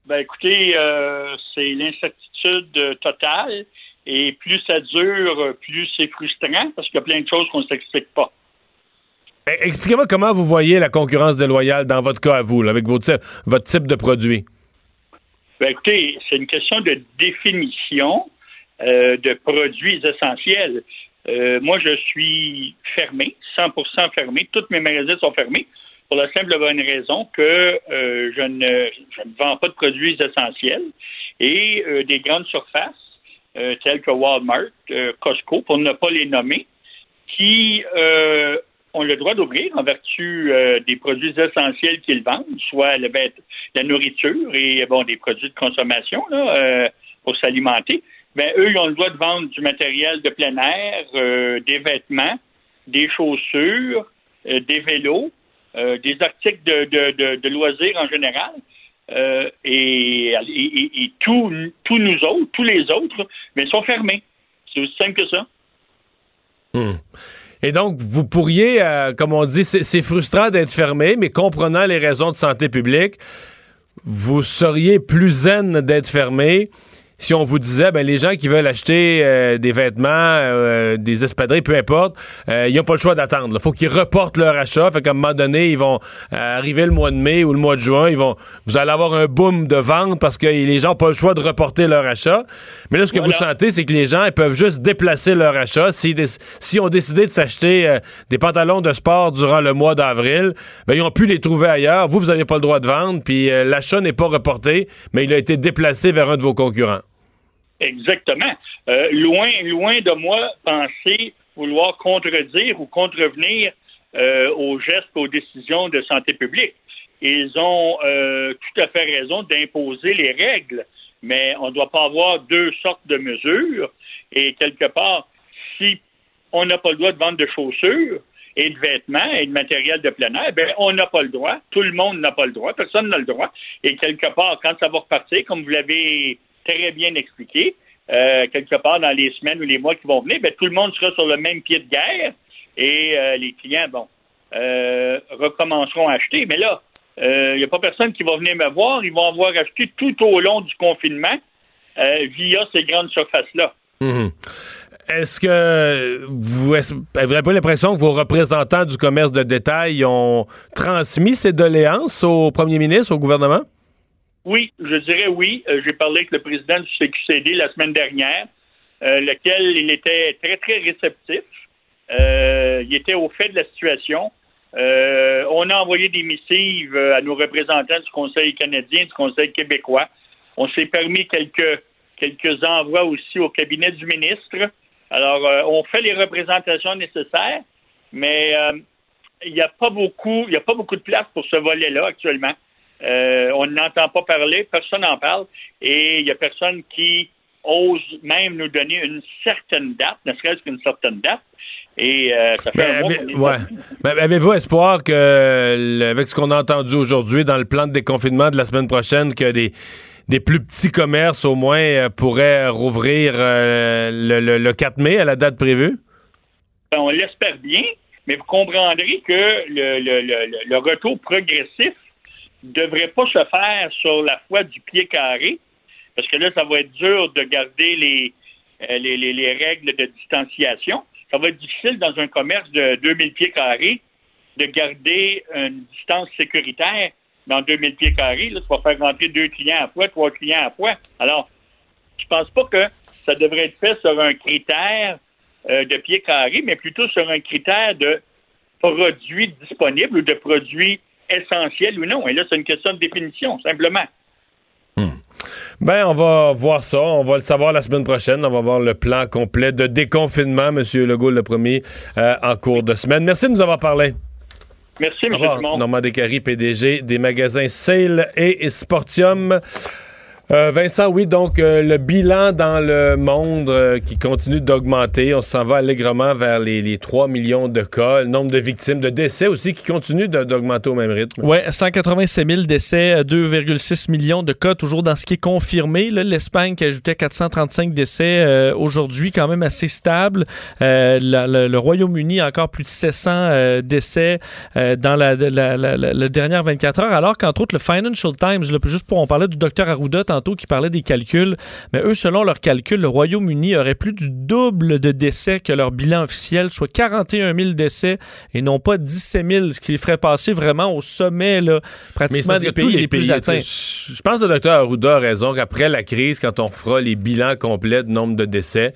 Ben, écoutez, euh, c'est l'incertitude euh, totale. Et plus ça dure, euh, plus c'est frustrant parce qu'il y a plein de choses qu'on ne s'explique pas. Eh, Expliquez-moi comment vous voyez la concurrence déloyale dans votre cas à vous, là, avec votre, type- votre type de produit. Ben, écoutez, c'est une question de définition euh, de produits essentiels. Euh, moi, je suis fermé, 100% fermé. Tous mes magasins sont fermés pour la simple bonne raison que euh, je, ne, je ne vends pas de produits essentiels et euh, des grandes surfaces euh, telles que Walmart, euh, Costco, pour ne pas les nommer, qui euh, ont le droit d'ouvrir en vertu des produits essentiels qu'ils vendent, soit le vêt- la nourriture et bon des produits de consommation là, pour s'alimenter. Ben, eux, ils ont le droit de vendre du matériel de plein air, euh, des vêtements, des chaussures, euh, des vélos, euh, des articles de, loisirs en général. Et tous nous autres, tous les autres, mais sont fermés. C'est aussi simple que ça. Hmm. Et donc, vous pourriez, comme on dit, c'est frustrant d'être fermé, mais comprenant les raisons de santé publique, vous seriez plus zen d'être fermé si on vous disait, ben, les gens qui veulent acheter euh, des vêtements, euh, des espadrilles, peu importe, euh, ils n'ont pas le choix d'attendre. Il faut qu'ils reportent leur achat. Fait qu'à un moment donné, ils vont arriver le mois de mai ou le mois de juin, ils vont, vous allez avoir un boom de vente parce que les gens n'ont pas le choix de reporter leur achat. Mais là, ce que Voilà. vous sentez, c'est que les gens ils peuvent juste déplacer leur achat. Si, si ont décidé de s'acheter des pantalons de sport durant le mois d'avril, ben, ils ont pu les trouver ailleurs. Vous, vous n'avez pas le droit de vendre, puis l'achat n'est pas reporté, mais il a été déplacé vers un de vos concurrents. Exactement. Euh, loin, loin de moi penser vouloir contredire ou contrevenir euh, aux gestes, aux décisions de santé publique. Ils ont euh, tout à fait raison d'imposer les règles, mais on ne doit pas avoir deux sortes de mesures. Et quelque part, si on n'a pas le droit de vendre de chaussures et de vêtements et de matériel de plein air, ben on n'a pas le droit. Tout le monde n'a pas le droit. Personne n'a le droit. Et quelque part, quand ça va repartir, comme vous l'avez très bien expliqué, euh, quelque part dans les semaines ou les mois qui vont venir, ben, tout le monde sera sur le même pied de guerre et euh, les clients, bon, euh, recommenceront à acheter. Mais là, il n'y a pas personne qui va venir me voir. Ils vont avoir acheté tout au long du confinement via ces grandes surfaces-là. Mhm. Est-ce que vous avez pas l'impression que vos représentants du commerce de détail ont transmis ces doléances au premier ministre, au gouvernement? Oui, je dirais oui. Euh, j'ai parlé avec le président du CQCD la semaine dernière, euh, lequel il était très, très réceptif. Euh, il était au fait de la situation. on a envoyé des missives à nos représentants du Conseil canadien, du Conseil québécois. On s'est permis quelques, quelques envois aussi au cabinet du ministre. Alors, on fait les représentations nécessaires, mais il n'y a pas beaucoup, il n'y a pas beaucoup de place pour ce volet-là actuellement. Euh, on n'entend pas parler, personne n'en parle, et il n'y a personne qui ose même nous donner une certaine date, ne serait-ce qu'une certaine date. Et euh, ça fait un mois Avez-vous espoir que, avec ce qu'on a entendu aujourd'hui dans le plan de déconfinement de la semaine prochaine, que des, des plus petits commerces au moins euh, pourraient rouvrir le, 4 mai à la date prévue? Ben, on l'espère bien, mais vous comprendrez que le, le retour progressif devrait pas se faire sur la foi du pied carré, parce que là, ça va être dur de garder les, euh, les, les, règles de distanciation. Ça va être difficile dans un commerce de 2000 pieds carrés de garder une distance sécuritaire dans 2000 pieds carrés. Là, ça va faire rentrer deux clients à fois, trois clients à fois. Alors, je pense pas que ça devrait être fait sur un critère euh, de pieds carrés, mais plutôt sur un critère de produits disponibles ou de produits essentiel ou non. Et là, c'est une question de définition, simplement. Hmm. Ben, on va voir ça. On va le savoir la semaine prochaine. On va voir le plan complet de déconfinement, M. Legault, le premier, euh, en cours de semaine. Merci de nous avoir parlé. Merci, M. Normand Descaries, PDG des magasins Sale et Sportium. Euh, Vincent, oui, donc euh, le bilan dans le monde euh, qui continue d'augmenter. On s'en va allègrement vers les, 3 millions de cas. Le nombre de victimes, de décès aussi qui continue d'augmenter au même rythme. Oui, 187 000 décès, 2,6 millions de cas, toujours dans ce qui est confirmé. L'Espagne qui ajoutait 435 décès aujourd'hui, quand même assez stable. le Royaume-Uni, encore plus de 700 décès dans la, dernière 24 heures, alors qu'entre autres, le Financial Times, juste pour en parler du docteur Arruda tantôt qui parlait des calculs, mais eux, selon leurs calculs, le Royaume-Uni aurait plus du double de décès que leur bilan officiel, soit 41 000 décès et non pas 17 000, ce qui les ferait passer vraiment au sommet, là, pratiquement des pays les, plus atteints. Je pense que le docteur Arruda a raison qu'après la crise, quand on fera les bilans complets de nombre de décès,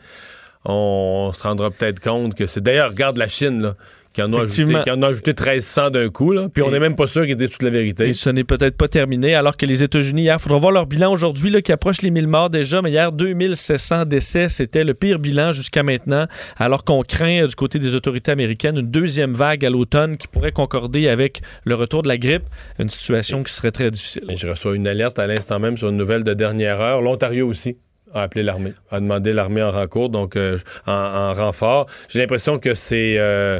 on se rendra peut-être compte que c'est. D'ailleurs, regarde la Chine, là qui en, a ajouté, 1300 d'un coup, là. puis on n'est même pas sûr qu'ils disent toute la vérité. Et ce n'est peut-être pas terminé, alors que les États-Unis, hier, il faudra voir leur bilan aujourd'hui, qui approche les 1000 morts déjà, mais hier, 2700 décès, c'était le pire bilan jusqu'à maintenant, alors qu'on craint euh, du côté des autorités américaines une deuxième vague à l'automne qui pourrait concorder avec le retour de la grippe, une situation qui serait très difficile. je reçois une alerte à l'instant même sur une nouvelle de dernière heure. L'Ontario aussi a appelé l'armée, a demandé l'armée en rencours, donc euh, en, renfort. J'ai l'impression que c'est... Euh,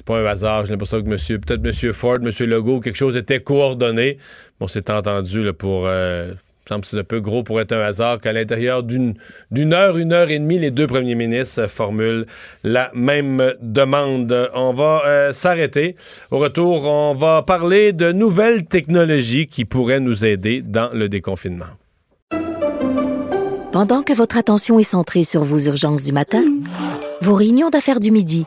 c'est pas un hasard. J'ai l'impression que monsieur, peut-être M. Ford, M. Legault, quelque chose était coordonné. Bon, c'est entendu pour. Euh, semble que c'est un peu gros pour être un hasard qu'à l'intérieur d'une, d'une heure, une heure et demie, les deux premiers ministres formulent la même demande. On va euh, s'arrêter. Au retour, on va parler de nouvelles technologies qui pourraient nous aider dans le déconfinement. Pendant que votre attention est centrée sur vos urgences du matin, vos réunions d'affaires du midi,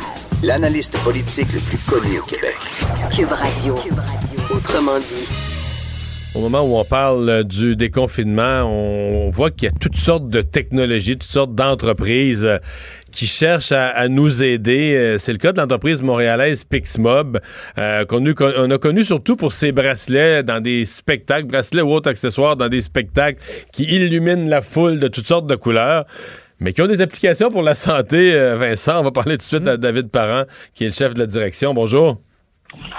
l'analyste politique le plus connu au Québec. Cube Radio. Autrement dit. Au moment où on parle du déconfinement, on voit qu'il y a toutes sortes de technologies, toutes sortes d'entreprises euh, qui cherchent à, nous aider. Euh, c'est le cas de l'entreprise montréalaise Pixmob, euh, qu'on a connu surtout pour ses bracelets dans des spectacles, bracelets ou autres accessoires dans des spectacles qui illuminent la foule de toutes sortes de couleurs. Mais qui ont des applications pour la santé. Euh, Vincent, on va parler tout de suite à David Parent, qui est le chef de la direction. Bonjour.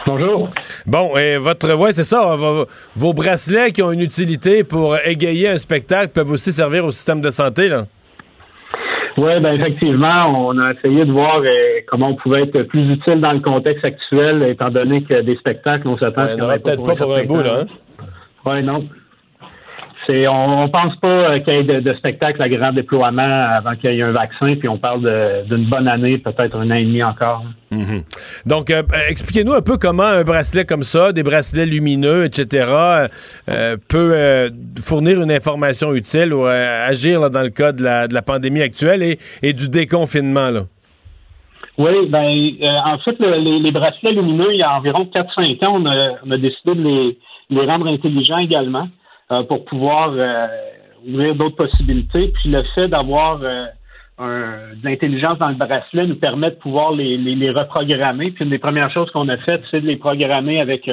Bonjour. Bon, et votre, ouais, c'est ça. Vos, vos bracelets qui ont une utilité pour égayer un spectacle peuvent aussi servir au système de santé, là. Oui, ben effectivement, on a essayé de voir euh, comment on pouvait être plus utile dans le contexte actuel, étant donné que des spectacles, on s'attend ouais, qu'il peut-être pas pour un bout, là. Hein? Oui, non. C'est, on, ne pense pas euh, qu'il y ait de, spectacle à grand déploiement avant qu'il y ait un vaccin, puis on parle d'une bonne année, peut-être un an et demi encore. Mhm. Donc, euh, expliquez-nous un peu comment un bracelet comme ça, des bracelets lumineux, etc., euh, peut fournir une information utile ou agir dans le cas de la, pandémie actuelle et, du déconfinement. Là? Oui, ben en fait, les, bracelets lumineux, il y a environ 4-5 ans, on a, décidé de les rendre intelligents également. Euh, pour pouvoir euh, ouvrir d'autres possibilités. Puis le fait d'avoir euh, de l'intelligence dans le bracelet nous permet de pouvoir les, les, reprogrammer. Puis une des premières choses qu'on a faites, c'est de les programmer avec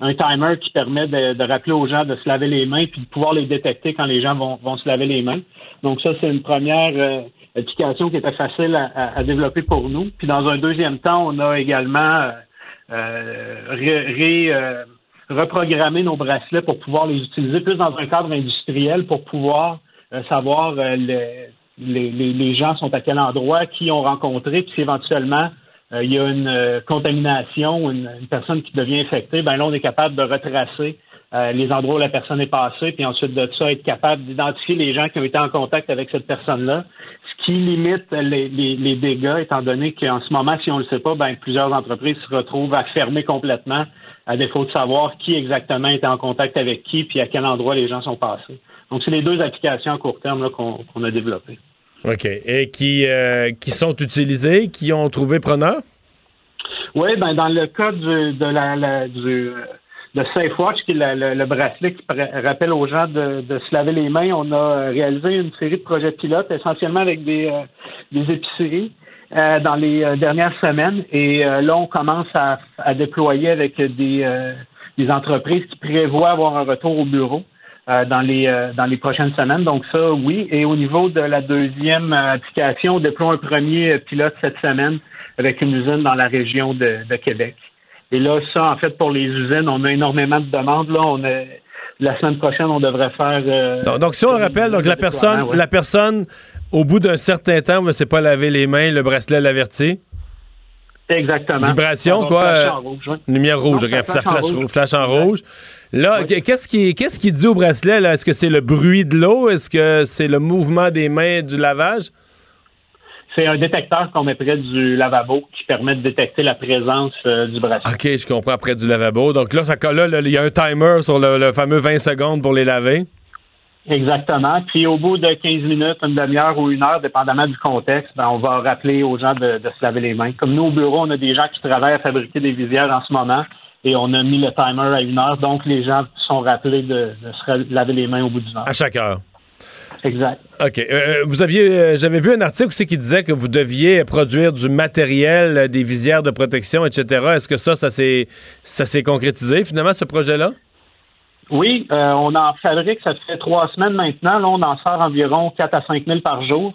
un timer qui permet de, rappeler aux gens de se laver les mains puis de pouvoir les détecter quand les gens vont, vont se laver les mains. Donc ça, c'est une première application qui était facile à, développer pour nous. Puis dans un deuxième temps, on a également ré, reprogrammer nos bracelets pour pouvoir les utiliser plus dans un cadre industriel pour pouvoir euh, savoir euh, les, les, gens sont à quel endroit, qui ont rencontré, puis éventuellement euh, il y a une contamination, une, une, personne qui devient infectée, ben là on est capable de retracer les endroits où la personne est passée, puis ensuite de ça être capable d'identifier les gens qui ont été en contact avec cette personne-là, ce qui limite les, les dégâts, étant donné qu'en ce moment, si on ne le sait pas, ben plusieurs entreprises se retrouvent à fermer complètement à défaut de savoir qui exactement était en contact avec qui puis à quel endroit les gens sont passés. Donc, c'est les deux applications à court terme qu'on a développées. OK. Et qui, euh, qui sont utilisées, qui ont trouvé preneur? Oui, ben dans le cas du, de la, du, de SafeWatch, qui est le, bracelet qui rappelle aux gens de, se laver les mains, on a réalisé une série de projets pilotes, essentiellement avec des, euh, des épiceries. Euh, dans les euh, dernières semaines. Et euh, là, on commence à, déployer avec des, des, entreprises qui prévoient avoir un retour au bureau dans les dans les prochaines semaines. Donc ça, oui. Et au niveau de la deuxième application, on déploie un premier pilote cette semaine avec une usine dans la région de, de Québec. Et là, ça, en fait, pour les usines, on a énormément de demandes. Là, on a la semaine prochaine, on devrait faire. donc, si on rappelle, donc la personne, la personne au bout d'un certain temps, on ne sait pas laver les mains, le bracelet l'avertit? Exactement. Vibration, quoi. Euh, lumière rouge, ça flash, en rouge. Là, qu'est-ce qui, qu'est-ce qui dit au bracelet? Est-ce que c'est le bruit de l'eau? Est-ce que c'est le mouvement des mains du lavage? C'est un détecteur qu'on met près du lavabo qui permet de détecter la présence euh, du bracelet. OK, je comprends, près du lavabo. Donc là, ça, là, il y a un timer sur le fameux 20 secondes pour les laver. Exactement. Puis au bout de 15 minutes, une demi-heure ou une heure, dépendamment du contexte, ben, on va rappeler aux gens de, se laver les mains. Comme nous, au bureau, on a des gens qui travaillent à fabriquer des visières en ce moment et on a mis le timer à une heure. Donc, les gens sont rappelés de, se laver les mains au bout d'une heure. À chaque heure. Exact. OK. Euh, euh, vous aviez, euh, j'avais vu un article aussi qui disait que vous deviez produire du matériel, des visières de protection, etc. Est-ce que ça, ça s'est, ça s'est concrétisé finalement, ce projet-là? Oui, on en fabrique, ça fait trois semaines maintenant. Là, on en sort environ 4 à 5 000 par jour.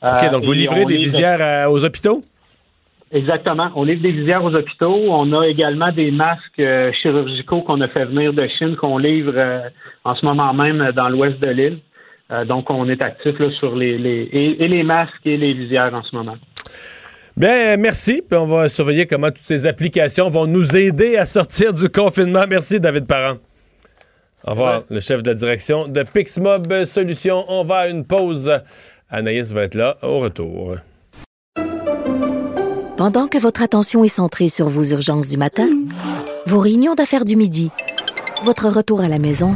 OK, donc vous livrez des visières aux hôpitaux? Exactement. On livre des visières aux hôpitaux. On a également des masques euh, chirurgicaux qu'on a fait venir de Chine, qu'on livre euh, en ce moment même dans l'ouest de l'île. Donc, on est actif là, sur les, les et, les masques et les visières en ce moment. Bien, merci. Puis on va surveiller comment toutes ces applications vont nous aider à sortir du confinement. Merci, David Parent. Au revoir, le chef de la direction de Pixmob Solutions. On va à une pause. Anaïs va être là au retour. Pendant que votre attention est centrée sur vos urgences du matin, vos réunions d'affaires du midi, votre retour à la maison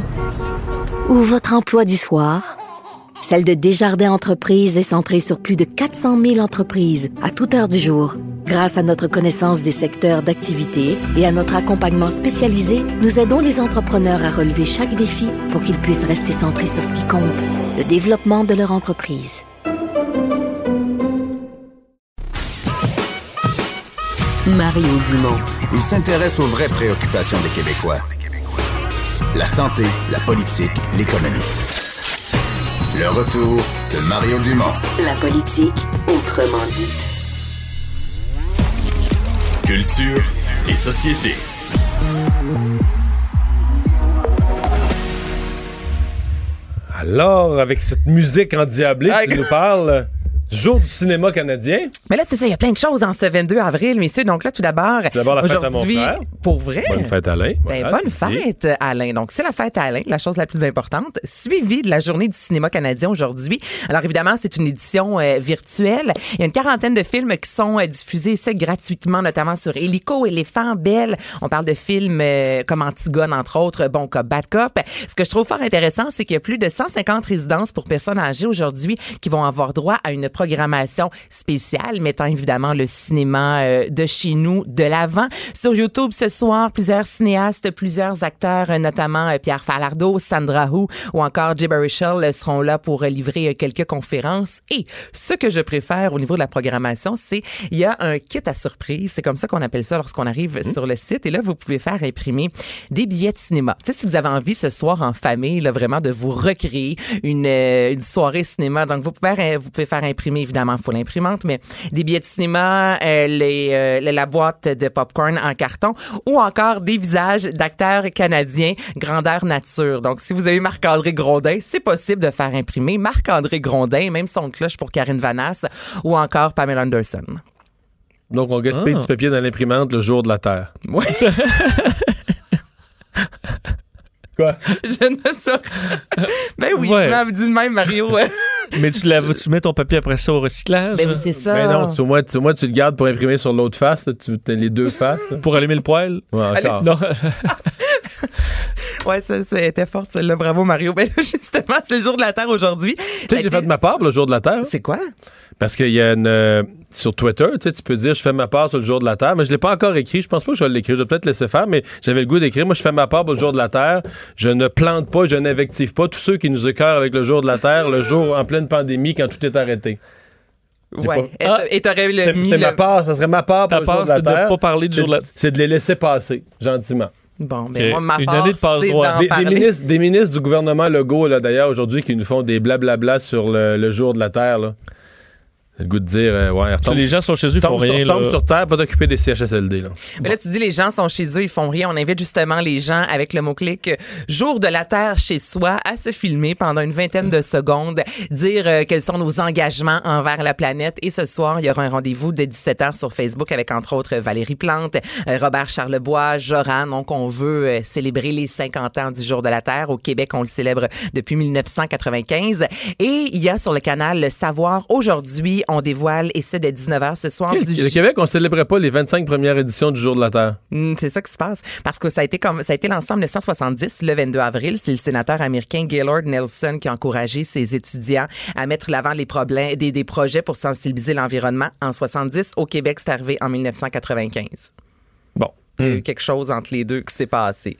ou votre emploi du soir, celle de Desjardins Entreprises est centrée sur plus de 400 000 entreprises à toute heure du jour. Grâce à notre connaissance des secteurs d'activité et à notre accompagnement spécialisé, nous aidons les entrepreneurs à relever chaque défi pour qu'ils puissent rester centrés sur ce qui compte, le développement de leur entreprise. Mario Dumont. Il s'intéresse aux vraies préoccupations des Québécois. La santé, la politique, l'économie. Le retour de Mario Dumont. La politique autrement dit. Culture et société. Alors, avec cette musique endiablée, tu nous parles? Jour du cinéma canadien. Mais là, c'est ça, il y a plein de choses en ce 22 avril, messieurs. Donc là, tout d'abord, D'abord, la fête à mon aujourd'hui, frère. pour vrai? Bonne fête, Alain. Ben, Voilà, bonne c'est dit. fête, Alain. Donc, c'est la fête à Alain, la chose la plus importante, suivie de la journée du cinéma canadien aujourd'hui. Alors, évidemment, c'est une édition euh, virtuelle. Il y a une quarantaine de films qui sont euh, diffusés, ça, gratuitement, notamment sur Hélico, Éléphant, Belle. On parle de films euh, comme Antigone, entre autres, Bon Cop, Bad Cop. Ce que je trouve fort intéressant, c'est qu'il y a plus de 150 résidences pour personnes âgées aujourd'hui qui vont avoir droit à une programmation spéciale, mettant évidemment le cinéma euh, de chez nous de l'avant. Sur YouTube ce soir, plusieurs cinéastes, plusieurs acteurs, euh, notamment euh, Pierre Falardeau, Sandra Hu ou encore euh, seront là pour livrer quelques conférences. Et ce que je préfère au niveau de la programmation, c'est il y a un kit à surprise. C'est comme ça qu'on appelle ça lorsqu'on arrive sur le site. Et là, vous pouvez faire imprimer des billets de cinéma. Tu sais, si vous avez envie ce soir en famille, là, vraiment de vous recréer une, une soirée cinéma, donc vous pouvez, vous pouvez faire imprimer, évidemment, il faut l'imprimante, mais des billets de cinéma, euh, les, euh, la boîte de popcorn en carton ou encore des visages d'acteurs canadiens grandeur nature. Donc, si vous avez Marc-André Grondin, c'est possible de faire imprimer Marc-André Grondin, même son cloche pour Karine Vanasse ou encore Pamela Anderson. Donc, on gaspille Ah. du papier dans l'imprimante le jour de la Terre. Ouais. Quoi? Je ne sais. Ben oui, Ouais. ben, dis de même, Mario. ouais. Mais tu, la- tu mets ton papier après ça au recyclage? Ben oui, c'est ça. Mais non, tu, au, moins, tu, le gardes pour imprimer sur l'autre face. là, tu as les deux faces. là. Pour allumer le poêle? Ouais, encore. Non. Ouais, ça, ça était fort, celle-là. Bravo, Mario. Ben là, justement, c'est le jour de la Terre aujourd'hui. Tu sais que j'ai fait de ma part pour le jour de la Terre? C'est quoi? Parce qu'il y a une. euh, sur Twitter, tu sais, tu peux dire je fais ma part sur le jour de la Terre, mais je l'ai pas encore écrit. Je pense pas que je vais l'écrire. Je vais peut-être laisser faire, mais j'avais le goût d'écrire. Moi, je fais ma part pour le jour de la Terre. Je ne plante pas, je n'invective pas tous ceux qui nous écœurent avec le jour de la Terre, le jour en pleine pandémie quand tout est arrêté. Ouais. pas- Et- Et t'aurais le C'est le- ma part, ça serait ma part pour Ta le jour part, de la c'est de Terre. pas parler du jour de la- C'est de les laisser passer, gentiment. Bon, ben Ok. moi, ma Une part, année de d'en Des, des ministres, des ministres du gouvernement Legault, là, d'ailleurs, aujourd'hui, qui nous font des blablabla sur le, le jour de la Terre, là. Le goût de dire, euh, ouais, retombe, les gens sont chez eux, ils font rien. sur, tombe sur Terre, va t'occuper des CHSLD, là. Mais là, tu dis les gens sont chez eux, ils font rien. On invite justement les gens avec le mot-clic euh, jour de la Terre chez soi à se filmer pendant une vingtaine de secondes, dire euh, quels sont nos engagements envers la planète. Et ce soir, il y aura un rendez-vous de 17h sur Facebook avec entre autres Valérie Plante, euh, Robert Charlebois, Joran. Donc, on veut euh, célébrer les 50 ans du jour de la Terre. Au Québec, on le célèbre depuis 1995. Et il y a sur le canal Le Savoir aujourd'hui, on dévoile, et c'est dès 19h ce soir, Le, du le Québec, on célébrait pas les 25 premières éditions du jour de la Terre. Mm, c'est ça qui se passe. Parce que ça a été comme ça a été lancé en 1970, le 22 avril. C'est le sénateur américain Gaylord Nelson qui a encouragé ses étudiants à mettre l'avant les problèmes, des, des projets pour sensibiliser l'environnement. En 70, au Québec, c'est arrivé en 1995. Bon. Il y a eu quelque chose entre les deux qui s'est passé.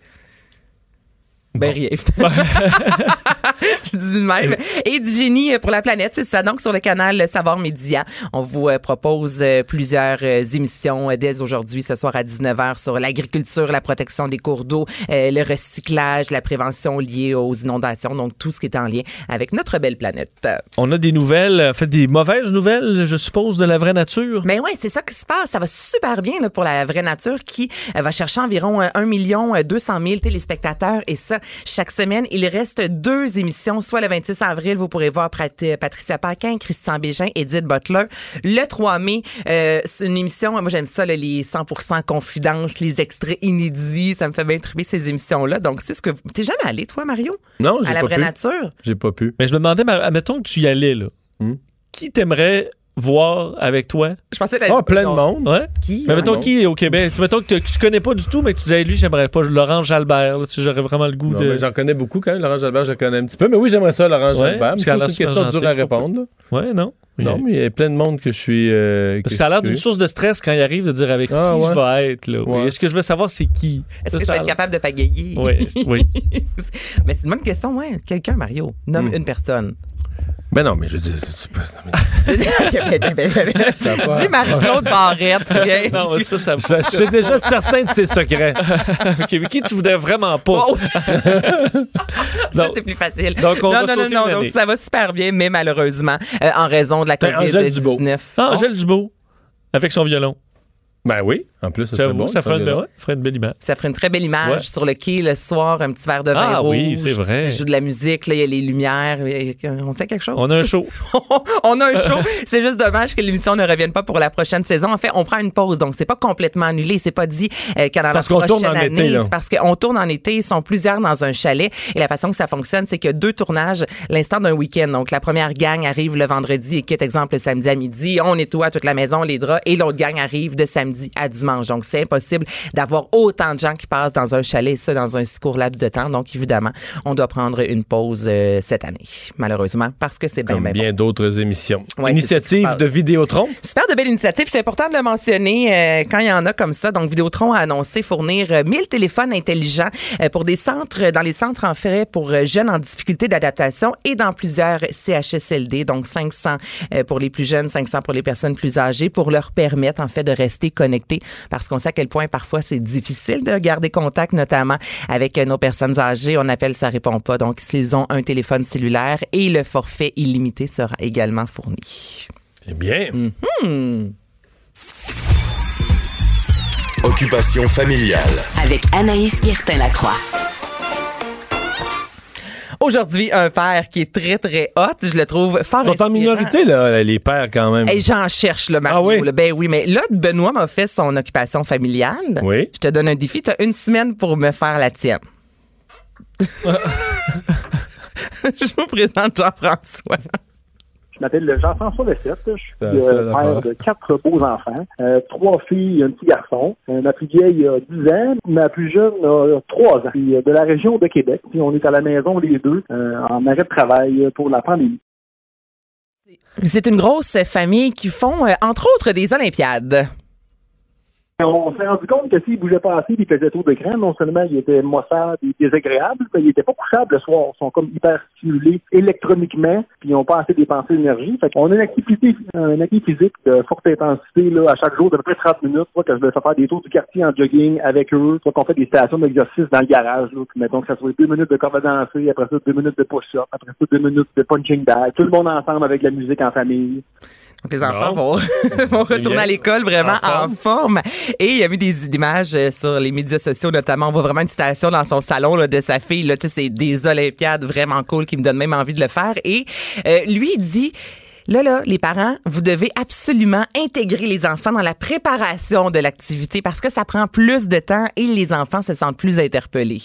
Ben rien. Je dis de même. Et du génie pour la planète, c'est ça. Donc, sur le canal Savoir Média, on vous euh, propose euh, plusieurs euh, émissions euh, dès aujourd'hui, ce soir à 19h, sur l'agriculture, la protection des cours d'eau, euh, le recyclage, la prévention liée aux inondations, donc tout ce qui est en lien avec notre belle planète. On a des nouvelles, en fait, des mauvaises nouvelles, je suppose, de la vraie nature? Mais ouais, c'est ça qui se passe. Ça va super bien là, pour la vraie nature qui euh, va chercher environ euh, 1 million euh, 200 000 téléspectateurs. Et ça, chaque semaine, il reste deux émissions. Soit le 26 avril, vous pourrez voir Pat- euh, Patricia Paquin, Christian Bégin, Edith Butler. Le 3 mai, euh, c'est une émission, moi j'aime ça, là, les 100% confidences, les extraits inédits. Ça me fait bien triper ces émissions-là. Donc, c'est ce que... vous- T'es jamais allé, toi, Mario? Non, j'ai À la pas vraie pu. nature? J'ai pas pu. Mais je me demandais, ma- admettons que tu y allais, là. Hmm? Qui t'aimerait voir avec toi? Je pensais... Ah, plein de monde. Ouais? Qui? Mais mettons qui au Québec? Tu- Mettons que, tu- que tu connais pas du tout, mais que tu disais, lui, j'aimerais pas Laurent Jalbert. Là, tu sais, j'aurais vraiment le goût Non, de. J'en connais beaucoup quand même. Laurent Jalbert, je le connais un petit peu. Mais oui, j'aimerais ça, Laurent Ouais, Jalbert. parce Mais qu'elle a c'est une super question dure à je répondre. là. Ouais, non? Non, mais il y a plein de monde que je suis. euh, Parce que que ça a l'air je d'une suis. source de stress quand il arrive de dire avec Ah, qui ouais. je vais être. Là. Oui. Ouais. Est-ce que je veux savoir c'est qui? Est-ce Ça, que je ça vais a être l'air- capable de pagayer? Oui, oui. Mais c'est une bonne question, ouais. Quelqu'un, Mario. Nomme Hmm. une personne. Ben non, mais je dire, c'est- c'est pas. Dis Marie-Claude Barrette. viens. Non, ça, ça Je, je suis déjà certain de ses secrets. OK, mais qui tu voudrais vraiment pas? Oh. Ça, c'est plus facile. donc, on non, va non, non, non. Donc, ça va super bien, mais malheureusement, euh, en raison de la Ben, Angèle Dubois. COVID-19. Ah, Angèle Dubois, avec son violon. Ben oui, en plus, ça bon. ça ferait une, violon. ouais, ferait une belle image. Ça ferait une très belle image Ouais. sur le quai le soir, un petit verre de vin Ah rouge. oui, c'est vrai. Il joue de la musique, là, il y a les lumières. On tient quelque chose? On a un show. on a un show. c'est juste dommage que l'émission ne revienne pas pour la prochaine saison. En fait, on prend une pause, donc c'est pas complètement annulé. C'est pas dit euh, Parce la qu'on prochaine tourne en année, été, parce qu'on tourne en été. Ils sont plusieurs dans un chalet et la façon que ça fonctionne, c'est que deux tournages, l'instant d'un week-end. Donc la première gang arrive le vendredi et quitte exemple le samedi à midi. On nettoie toute la maison, les draps et l'autre gang arrive de samedi à dimanche. Donc c'est impossible d'avoir autant de gens qui passent dans un chalet, et ça dans un si court laps de temps. Donc évidemment, on doit prendre une pause euh, cette année, malheureusement, parce que c'est bien, bien bon. bien d'autres émissions. Ouais, Initiative de Vidéotron. Super de belle initiative. C'est important de le mentionner euh, quand il y en a comme ça. Donc, Vidéotron a annoncé fournir euh, 1000 téléphones intelligents euh, pour des centres, dans les centres en fait pour euh, jeunes en difficulté d'adaptation et dans plusieurs CHSLD. Donc, 500 euh, pour les plus jeunes, 500 pour les personnes plus âgées pour leur permettre en fait de rester connectés parce qu'on sait à quel point parfois c'est difficile de garder contact, notamment avec euh, nos personnes âgées. On appelle, ça répond pas. Donc, s'ils ont un téléphone cellulaire et le forfait illimité sera également fourni. C'est bien. Hmm. Occupation familiale. Avec Anaïs Guertin-Lacroix. Aujourd'hui, un père qui est très, très hot. Je le trouve fort Ils sont en minorité, là, les pères, quand même. Hey, J'en cherche, le Mario. Ah oui? là. Ben oui, mais là, Benoît m'a fait son occupation familiale. Oui. Je te donne un défi. Tu as une semaine pour me faire la tienne. Je vous présente Jean-François. Je m'appelle Jean-François Lessette. Je suis euh, ça, père de quatre beaux enfants, euh, trois filles et un petit garçon. Euh, ma plus vieille a 10 ans, ma plus jeune a 3 ans. Puis, euh, de la région de Québec. Puis on est à la maison les deux euh, en arrêt de travail pour la pandémie. C'est une grosse famille qui font, euh, entre autres, des Olympiades. On s'est rendu compte que s'il bougeait pas assez, il faisait trop d'écran. Non seulement il était maussade et désagréable, mais il était pas couchable le soir. Ils sont comme hyper stimulés électroniquement, puis ils n'ont pas assez dépensé d'énergie. Fait qu'on a une activité, une activité physique de forte intensité là, à chaque jour, d'à peu près 30 minutes. Soit que je vais faire des tours du quartier en jogging avec eux, soit qu'on fait des stations d'exercice dans le garage. Là, ça soit deux minutes de corde danser, après ça deux minutes de push-up, après ça deux minutes de punching bag. Tout le monde ensemble avec la musique en famille. Donc, les enfants vont, vont retourner bien. à l'école vraiment En en forme. Et il y a eu des images euh, sur les médias sociaux, notamment. On voit vraiment une citation dans son salon là, de sa fille. Là, c'est des Olympiades vraiment cool qui me donnent même envie de le faire. Et euh, lui, il dit... Là, là, les parents, vous devez absolument intégrer les enfants dans la préparation de l'activité parce que ça prend plus de temps et les enfants se sentent plus interpellés.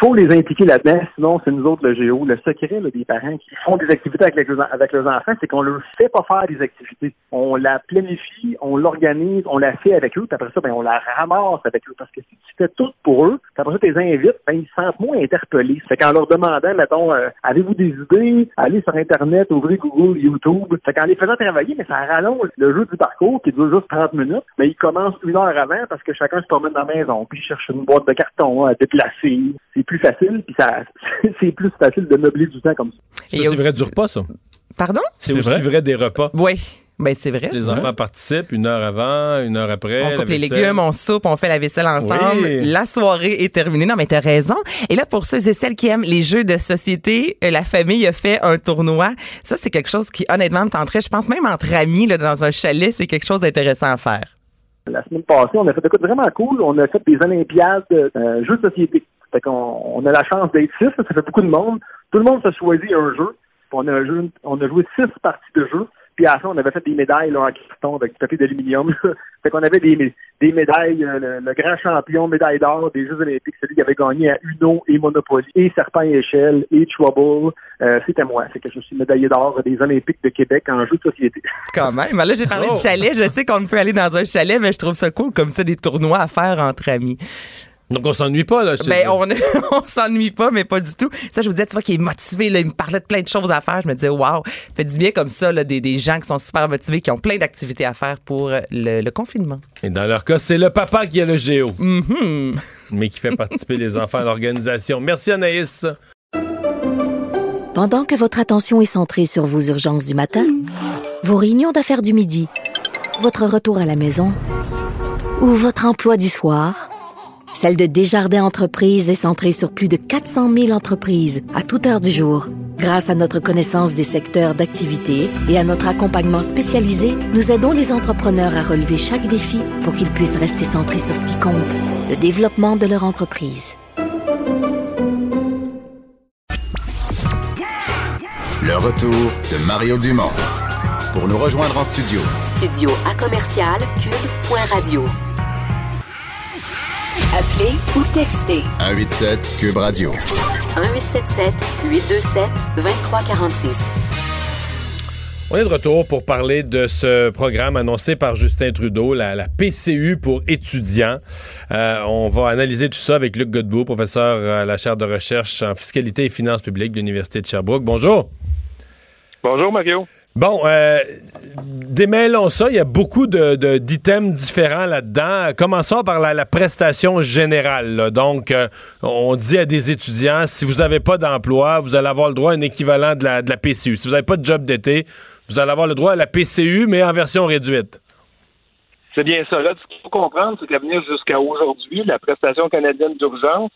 Faut les impliquer là-dedans, sinon c'est nous autres le géo. Le secret là, des parents qui font des activités avec, les, leurs enfants, c'est qu'on leur fait pas faire des activités. On la planifie, on l'organise, on la fait avec eux, puis après ça, ben, on la ramasse avec eux. Parce que si tu fais tout pour eux, puis après ça, tu les invites, ben, ils se sentent moins interpellés. Fait qu'en leur demandant, mettons, euh, avez-vous des idées, allez sur Internet, ouvrez Google, YouTube. Fait qu'en les faisant travailler, mais ça rallonge le jeu du parcours qui dure juste 30 minutes, mais ils commencent une heure avant parce que chacun se promène dans la maison, puis cherche une boîte de carton à déplacer. Plus facile, puis ça, c'est plus facile de meubler du temps comme ça. C'est aussi vrai du repas, ça. Pardon? C'est aussi vrai? des repas. Oui. Ben, c'est vrai. Les enfants participent une heure avant, une heure après. On coupe les légumes, on soupe, on fait la vaisselle ensemble. Oui. La soirée est terminée. Non, mais t'as raison. Et là, pour ceux et celles qui aiment les jeux de société, euh, la famille a fait un tournoi. Ça, c'est quelque chose qui, honnêtement, me tenterait. Je pense même entre amis, là, dans un chalet, c'est quelque chose d'intéressant à faire. La semaine passée, on a fait des trucs vraiment cool. On a fait des Olympiades euh, jeux de société. Fait qu'on on a la chance d'être six, ça fait beaucoup de monde. Tout le monde se choisit un jeu. On a, joué, on a joué six parties de jeu. Puis à la fin, on avait fait des médailles là, en carton avec du papier d'aluminium. fait qu'on avait des, des médailles, euh, le, le grand champion, médaille d'or des Jeux olympiques, celui qui avait gagné à Uno et Monopoly, et Serpent et Échelle, et Trouble. Euh, C'était moi. C'est que je suis médaillé d'or des Olympiques de Québec en jeux de société. Quand même. Là, j'ai parlé Oh. de chalet. Je sais qu'on peut aller dans un chalet, mais je trouve ça cool comme ça, des tournois à faire entre amis. Donc, on s'ennuie pas, là. je Ben, on, on s'ennuie pas, mais pas du tout. Ça, je vous disais, tu vois, qu'il est motivé, là, il me parlait de plein de choses à faire. Je me disais, waouh, fait du bien comme ça, là, des, des gens qui sont super motivés, qui ont plein d'activités à faire pour euh, le, le confinement. Et dans leur cas, c'est le papa qui a le géo. Mhm. Mais qui fait participer les enfants à l'organisation. Merci, Anaïs. Pendant que votre attention est centrée sur vos urgences du matin, vos réunions d'affaires du midi, votre retour à la maison ou votre emploi du soir, celle de Desjardins Entreprises est centrée sur plus de 400 000 entreprises à toute heure du jour. Grâce à notre connaissance des secteurs d'activité et à notre accompagnement spécialisé, nous aidons les entrepreneurs à relever chaque défi pour qu'ils puissent rester centrés sur ce qui compte, le développement de leur entreprise. Le retour de Mario Dumont. Pour nous rejoindre en studio, Studio à commercial cube.radio. Appelez ou textez 187 Cube Radio. 1877 827 2346. On est de retour pour parler de ce programme annoncé par Justin Trudeau, la, la PCU pour étudiants. Euh, on va analyser tout ça avec Luc Godbout, professeur à la chaire de recherche en fiscalité et finances publiques de l'Université de Sherbrooke. Bonjour. Bonjour, Mario. Bon, euh, démêlons ça. Il y a beaucoup de, de- d'items différents là-dedans. Commençons par la, prestation générale. Donc, euh, on dit à des étudiants, si vous n'avez pas d'emploi, vous allez avoir le droit à un équivalent de la, de la PCU. Si vous n'avez pas de job d'été, vous allez avoir le droit à la PCU, mais en version réduite. C'est bien ça. Là, ce qu'il faut comprendre, c'est qu'à venir jusqu'à aujourd'hui, la prestation canadienne d'urgence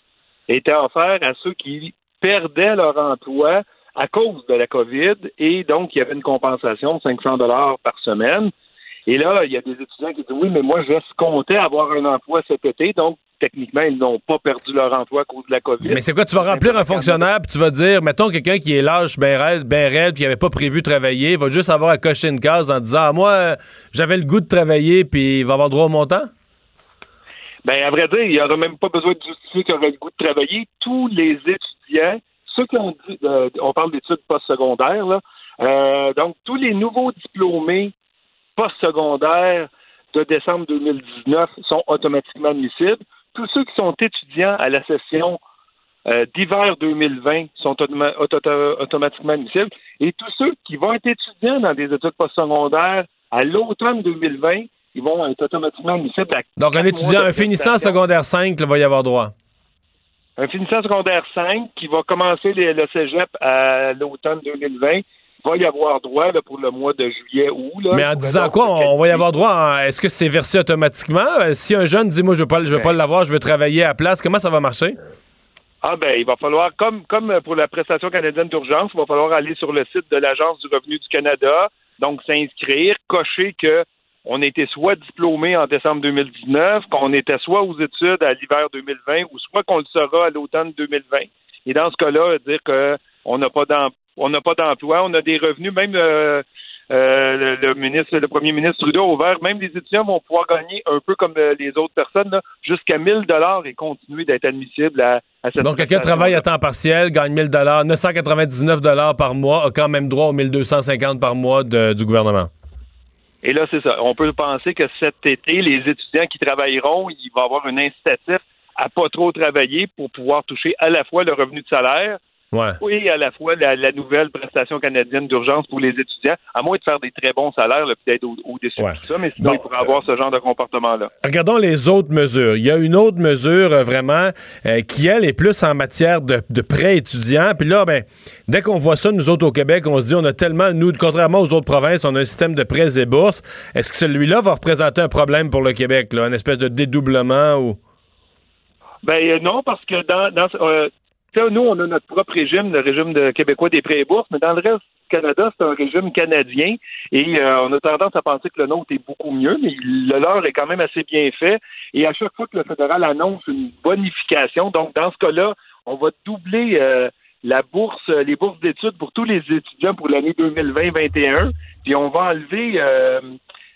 était offerte à ceux qui perdaient leur emploi à cause de la COVID et donc il y avait une compensation de 500 dollars par semaine. Et là, il y a des étudiants qui disent oui, mais moi, j'escomptais avoir un emploi cet été, donc techniquement, ils n'ont pas perdu leur emploi à cause de la COVID. Mais c'est quoi, tu vas remplir un fonctionnaire, puis tu vas dire, mettons quelqu'un qui est lâche, ben raide, ben raide, puis qui n'avait pas prévu travailler, il va juste avoir à cocher une case en disant, ah, moi, j'avais le goût de travailler, puis il va avoir droit au montant? Ben, à vrai dire, il n'y aura même pas besoin de justifier qu'il aurait le goût de travailler. Tous les étudiants, ceux qui ont dit, euh, on parle d'études postsecondaires, là, euh, donc tous les nouveaux diplômés postsecondaires de décembre 2019 sont automatiquement admissibles. Tous ceux qui sont étudiants à la session euh, d'hiver 2020 sont automa- auto- automatiquement admissibles. Et tous ceux qui vont être étudiants dans des études postsecondaires à l'automne 2020, ils vont être automatiquement admissibles à Donc, un étudiant, un finissant secondaire 5, là, va y avoir droit. Un finissant secondaire 5 qui va commencer les- le cégep à l'automne 2020 va y avoir droit là, pour le mois de juillet août. là. Mais en disant quoi, on va y avoir droit en- Est-ce que c'est versé automatiquement? Euh, Si un jeune dit, moi, je veux pas, je veux pas l'avoir, je veux travailler à la place, comment ça va marcher? Ah ben, il va falloir, comme, comme pour la prestation canadienne d'urgence, il va falloir aller sur le site de l'Agence du revenu du Canada, donc s'inscrire, cocher que on était soit diplômé en décembre 2019, qu'on était soit aux études à l'hiver 2020, ou soit qu'on le sera à l'automne 2020. Et dans ce cas-là, dire que on n'a pas d'em- on n'a pas d'emploi, on a des revenus, même euh, euh, le, le ministre, le premier ministre Trudeau a ouvert, même les étudiants vont pouvoir gagner un peu comme euh, les autres personnes, jusqu'à 1000 dollars et continuer d'être admissibles à, à cette Donc, quelqu'un travaille à temps partiel, gagne 1000 999 par mois, a quand même droit aux 1250 par mois de- du gouvernement. Et là, c'est ça. On peut penser que cet été, les étudiants qui travailleront, il va avoir un incitatif à pas trop travailler pour pouvoir toucher à la fois le revenu de salaire Ouais. et à la fois la, la nouvelle prestation canadienne d'urgence pour les étudiants, à moins de faire des très bons salaires, peut-être au- au-dessus de tout ça, mais sinon, Bon, ils pourraient avoir ce genre de comportement-là. Regardons les autres mesures. Il y a une autre mesure euh, vraiment euh, qui, elle, est plus en matière de, de prêts étudiants. Puis là, ben, dès qu'on voit ça, nous autres au Québec, on se dit, on a tellement, nous, contrairement aux autres provinces, on a un système de prêts et bourses. Est-ce que celui-là va représenter un problème pour le Québec, là, une espèce de dédoublement ou... Ben euh, non, parce que dans, dans euh, nous, on a notre propre régime, le régime de québécois des prêts et bourses, mais dans le reste du Canada, c'est un régime canadien et euh, on a tendance à penser que le nôtre est beaucoup mieux, mais le leur est quand même assez bien fait. Et à chaque fois que le fédéral annonce une bonification, donc dans ce cas-là, on va doubler euh, la bourse, les bourses d'études pour tous les étudiants pour l'année 2020-21, puis on va enlever euh,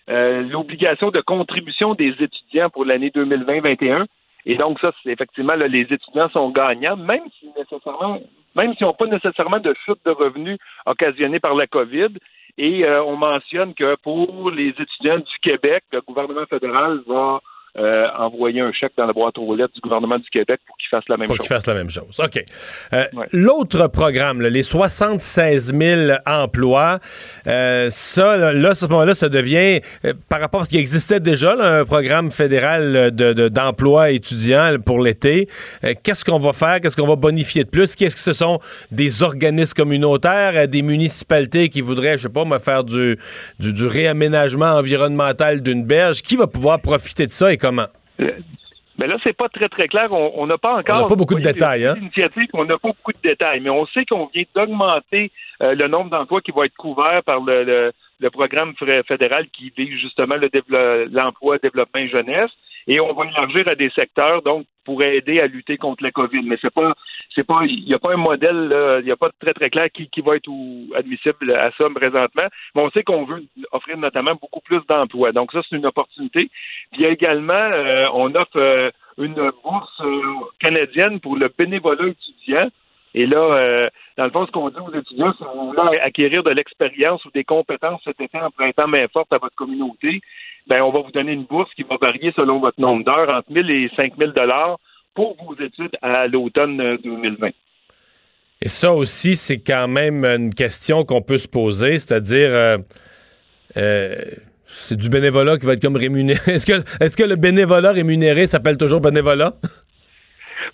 euh, l'obligation de contribution des étudiants pour l'année 2020-21. Et donc, ça, c'est effectivement, là, les étudiants sont gagnants, même si nécessairement, même s'ils n'ont pas nécessairement de chute de revenus occasionnée par la COVID. Et euh, on mentionne que pour les étudiants du Québec, le gouvernement fédéral va euh, envoyer un chèque dans la boîte aux lettres du gouvernement du Québec pour qu'il fasse la même pour chose. qu'il fasse la même chose. OK. Euh, L'autre programme, là, les 76 000 emplois, euh, ça, là, là, à ce moment-là, ça devient, par rapport à ce qui existait déjà, là, un programme fédéral de- de- d'emploi étudiants pour l'été, qu'est-ce qu'on va faire? Qu'est-ce qu'on va bonifier de plus? Qu'est-ce que ce sont des organismes communautaires, des municipalités qui voudraient, je sais pas, me faire du, du, du réaménagement environnemental d'une berge? Qui va pouvoir profiter de ça et comment? Mais là, c'est pas très, très clair. On n'a pas encore. On n'a pas beaucoup de détails, hein? on n'a pas beaucoup de détails, mais on sait qu'on vient d'augmenter euh, le nombre d'emplois qui vont être couverts par le, le- le programme fédéral qui vise justement le l'emploi, développement et jeunesse. Et on va élargir à des secteurs, donc, pour aider à lutter contre la COVID. Mais c'est pas, c'est pas, il n'y a pas un modèle, il n'y a pas de très, très clair qui, qui va être admissible à ça présentement. Mais on sait qu'on veut offrir notamment beaucoup plus d'emplois. Donc, ça, c'est une opportunité. Puis, également, euh, on offre euh, une bourse euh, canadienne pour le bénévolat étudiant. Et là, euh, dans le fond, ce qu'on dit aux étudiants, c'est vous voulez acquérir de l'expérience ou des compétences cet été en prêtant main forte à votre communauté, ben on va vous donner une bourse qui va varier selon votre nombre d'heures, entre 1000 et 5000 dollars pour vos études à l'automne euh, 2020. Et ça aussi, c'est quand même une question qu'on peut se poser, c'est-à-dire, euh, euh, c'est du bénévolat qui va être comme rémunéré. Est-ce que, est-ce que le bénévolat rémunéré s'appelle toujours bénévolat?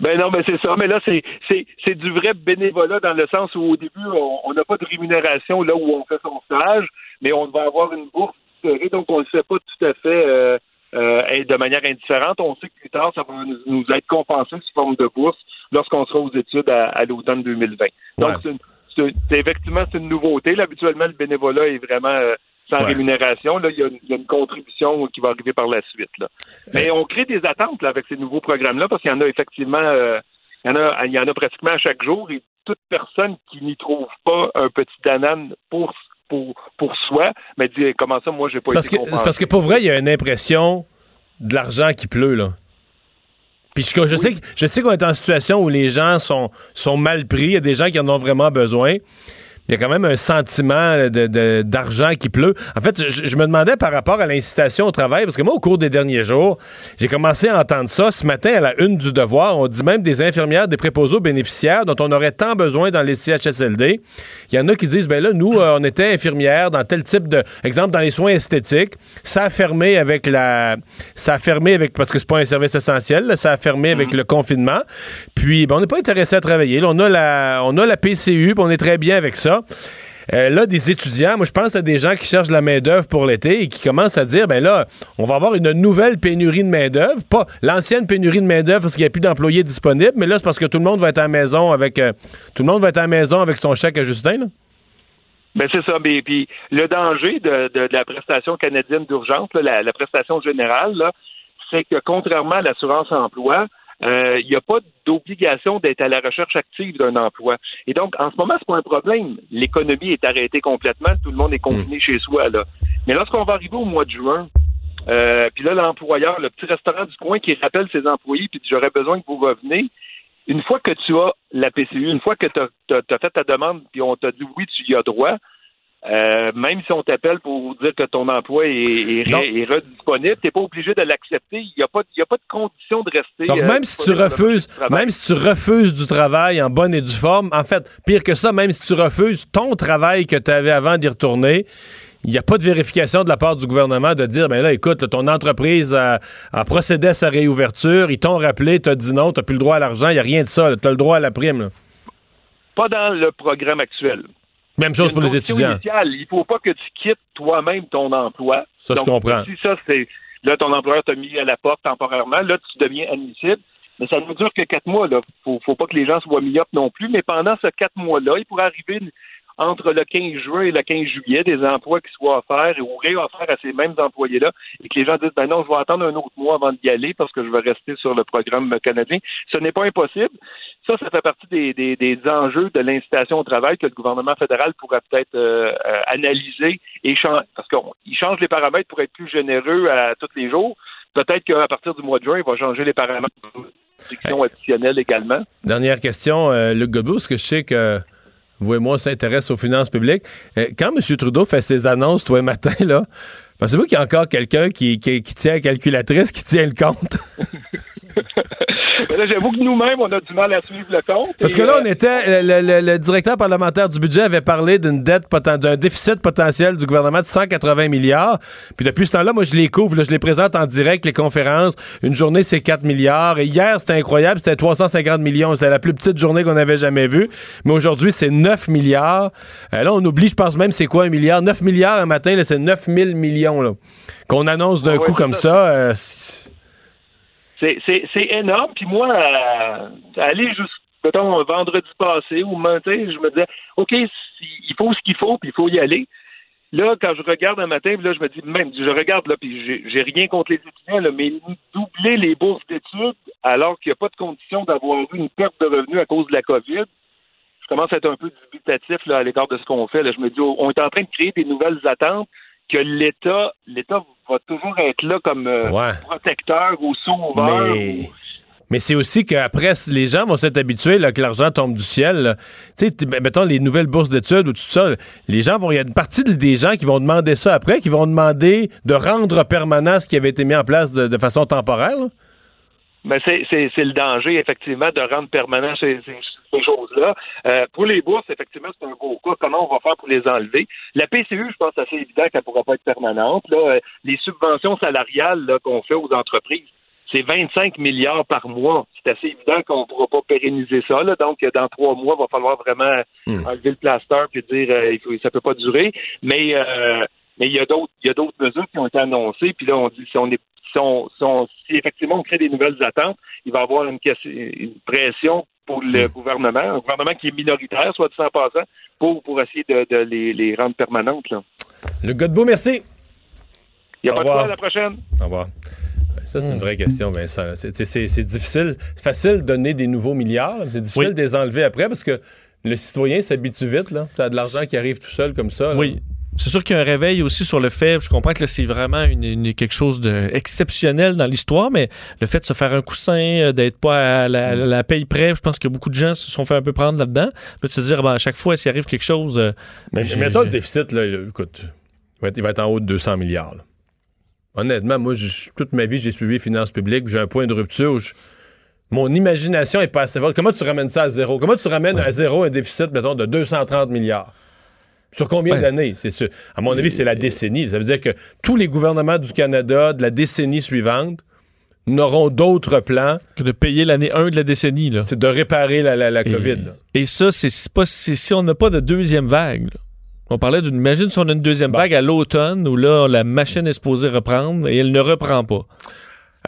Ben non, mais c'est ça. Mais là, c'est, c'est, c'est du vrai bénévolat dans le sens où au début, on n'a pas de rémunération là où on fait son stage, mais on va avoir une bourse serrée, donc on ne le fait pas tout à fait euh, euh, de manière indifférente. On sait que plus tard, ça va nous, être compensé sous forme de bourse lorsqu'on sera aux études à, à l'automne 2020. Donc, Ouais. c'est, une- c'est une- c'est effectivement c'est une nouveauté. Là, habituellement, le bénévolat est vraiment euh, sans Ouais. rémunération. Là, il y, a, il y a une contribution qui va arriver par la suite. Là. Mais on crée des attentes là, avec ces nouveaux programmes-là parce qu'il y en a effectivement, euh, il, y en a, il y en a pratiquement à chaque jour et toute personne qui n'y trouve pas un petit danane pour pour, pour soi, mais dit comment ça, moi, j'ai pas parce, été que, c'est parce que pour vrai, il y a une impression de l'argent qui pleut, là. Puis je, je sais, je sais qu'on est en situation où les gens sont, sont mal pris. Il y a des gens qui en ont vraiment besoin. Il y a quand même un sentiment de- d'argent qui pleut. En fait, je, je me demandais par rapport à l'incitation au travail, parce que moi, au cours des derniers jours, j'ai commencé à entendre ça. Ce matin, à la une du devoir, on dit même des infirmières, des préposés aux bénéficiaires dont on aurait tant besoin dans les CHSLD. Il y en a qui disent, ben là, nous, euh, on était infirmières dans tel type de... Exemple, dans les soins esthétiques, ça a fermé avec la... Ça a fermé avec... Parce que c'est pas un service essentiel, là, ça a fermé avec le confinement. Puis, ben, on n'est pas intéressé à travailler. Là, on a la, on a la PCU, puis on est très bien avec ça. Euh, là, des étudiants, moi, je pense à des gens qui cherchent la main-d'œuvre pour l'été et qui commencent à dire, ben là, on va avoir une nouvelle pénurie de main-d'œuvre. Pas l'ancienne pénurie de main-d'œuvre parce qu'il n'y a plus d'employés disponibles, mais là, c'est parce que tout le monde va être à la maison avec, euh, tout le monde va être à la maison avec son chèque à Justin. Ben c'est ça. Mais puis le danger de, la prestation canadienne d'urgence, la, prestation générale, c'est que contrairement à l'assurance emploi, il n'y a pas d'obligation d'être à la recherche active d'un emploi. Et donc, en ce moment, c'est pas un problème. L'économie est arrêtée complètement, tout le monde est confiné chez soi. Là. Mais lorsqu'on va arriver au mois de juin, euh, puis là, l'employeur, le petit restaurant du coin qui rappelle ses employés, puis j'aurais besoin que vous reveniez, une fois que tu as la PCU, une fois que tu as, fait ta demande, puis on t'a dit oui, tu y as droit, euh, même si on t'appelle pour dire que ton emploi est, est, est redisponible, tu n'es pas obligé de l'accepter. Il n'y a, a pas de condition de rester. Donc, euh, même si tu refuses, même si tu refuses du travail en bonne et due forme, en fait, pire que ça, même si tu refuses ton travail que tu avais avant d'y retourner, il n'y a pas de vérification de la part du gouvernement de dire, ben là, écoute, là, ton entreprise a, a procédé à sa réouverture, ils t'ont rappelé, t'as dit non, t'as plus le droit à l'argent, il n'y a rien de ça, tu as le droit à la prime. là. Pas dans le programme actuel. Même chose pour les étudiants. initiale, il faut pas que tu quittes toi-même ton emploi. Ça, je comprends. Si ça, c'est là, ton employeur t'a mis à la porte temporairement, là, tu deviens admissible. Mais ça ne dure que quatre mois. Là. Faut, faut pas que les gens soient myopes non plus. Mais pendant ces quatre mois-là, il pourrait arriver une- entre le 15 juin et le 15 juillet des emplois qui soient offerts ou réofferts à ces mêmes employés-là et que les gens disent ben non, je vais attendre un autre mois avant d'y aller parce que je vais rester sur le programme canadien. Ce n'est pas impossible. Ça, ça fait partie des, des, des enjeux de l'incitation au travail que le gouvernement fédéral pourrait peut-être euh, analyser et changer parce qu'il change les paramètres pour être plus généreux à tous les jours. Peut-être qu'à partir du mois de juin, il va changer les paramètres de restriction additionnelle également. Dernière question, euh, Luc Godbout, parce que je sais que vous et moi, aux finances publiques. Euh, quand M. Trudeau fait ses annonces, toi, matin, là, Pensez-vous qu'il y a encore quelqu'un qui tient la calculatrice, qui tient le compte? Mais là, j'avoue que nous-mêmes, on a du mal à suivre le compte. Parce que là, on euh, était. Le, le- le directeur parlementaire du budget avait parlé d'une dette poten- d'un déficit potentiel du gouvernement de 180 milliards. Puis depuis ce temps-là, moi, je les couvre, là, je les présente en direct, les conférences. Une journée, c'est 4 milliards. Et hier, c'était incroyable, c'était 350 millions. C'était la plus petite journée qu'on avait jamais vue. Mais aujourd'hui, c'est 9 milliards. Euh, là, on oublie, je pense même, c'est quoi un milliard? 9 milliards un matin, là, c'est 9 000 millions, là. Qu'on annonce d'un Ouais, coup comme ça. ça. euh, C'est, énorme. Puis moi, euh, aller juste, mettons, vendredi passé ou sais, je me disais, OK, il faut ce qu'il faut, puis il faut y aller. Là, quand je regarde un matin, là, je me dis, même, je regarde, là, puis j'ai, rien contre les étudiants, mais doubler les bourses d'études alors qu'il n'y a pas de condition d'avoir eu une perte de revenus à cause de la COVID, je commence à être un peu dubitatif à l'égard de ce qu'on fait. Je me dis, on est en train de créer des nouvelles attentes que l'État, l'État va toujours être là comme euh, Ouais. protecteur ou sauveur. Mais, mais c'est aussi qu'après, les gens vont s'être habitués là, que l'argent tombe du ciel. Tu sais, ben, mettons les nouvelles bourses d'études ou tout ça, les gens vont. Il y a une partie de- des gens qui vont demander ça après, qui vont demander de rendre permanent ce qui avait été mis en place de, de façon temporaire. là. Mais c'est, c'est, c'est le danger, effectivement, de rendre permanent ces, ces- ces choses-là. Euh, pour les bourses, effectivement, c'est un gros cas. Comment on va faire pour les enlever? La PCU, je pense, c'est assez évident qu'elle ne pourra pas être permanente. Là. Euh, Les subventions salariales là, qu'on fait aux entreprises, c'est 25 milliards par mois. C'est assez évident qu'on ne pourra pas pérenniser ça. Là. Donc, dans trois mois, il va falloir vraiment enlever le plaster et dire euh, ça peut pas durer. Mais euh, mais il y a d'autres il y a d'autres mesures qui ont été annoncées. Puis là, on dit si on est si, on- si on- si effectivement on crée des nouvelles attentes, il va y avoir une, une pression pour le gouvernement, un gouvernement qui est minoritaire, soit dit en passant, pour, pour essayer de, de les, les rendre permanentes. Là. Le Godbout, merci. Il n'y a Au pas de quoi à la prochaine. Au revoir. Ben, Ça, c'est une vraie question, Vincent. C'est- difficile. C'est facile de donner des nouveaux milliards. C'est difficile Oui. de les enlever après parce que le citoyen s'habitue vite. Là. Tu as de l'argent qui arrive tout seul comme ça. là. Oui. C'est sûr qu'il y a un réveil aussi sur le fait, je comprends que c'est vraiment une, une- quelque chose d'exceptionnel dans l'histoire, mais le fait de se faire un coussin, euh, d'être pas à la, à la paye près, je pense que beaucoup de gens se sont fait un peu prendre là-dedans. De se dire, ben, à chaque fois, s'il arrive quelque chose... euh, Mais mettons le déficit, là, écoute, il va, être, il va être en haut de 200 milliards. là. Honnêtement, moi, toute ma vie, j'ai suivi les finances publiques. J'ai un point de rupture. où je- mon imagination est pas assez forte. Comment tu ramènes ça à zéro? Comment tu ramènes à zéro un déficit, mettons, de 230 milliards? Sur combien Ouais. d'années? C'est sûr. À mon avis, c'est la décennie. Ça veut dire que tous les gouvernements du Canada de la décennie suivante n'auront d'autres plans que de payer l'année 1 de la décennie. Là. C'est de réparer la, la- la COVID. là. Et ça, c'est c'est pas c'est- si on n'a pas de deuxième vague. là. On parlait d'une. Imagine si on a une deuxième vague à l'automne où là, la machine est supposée reprendre et elle ne reprend pas.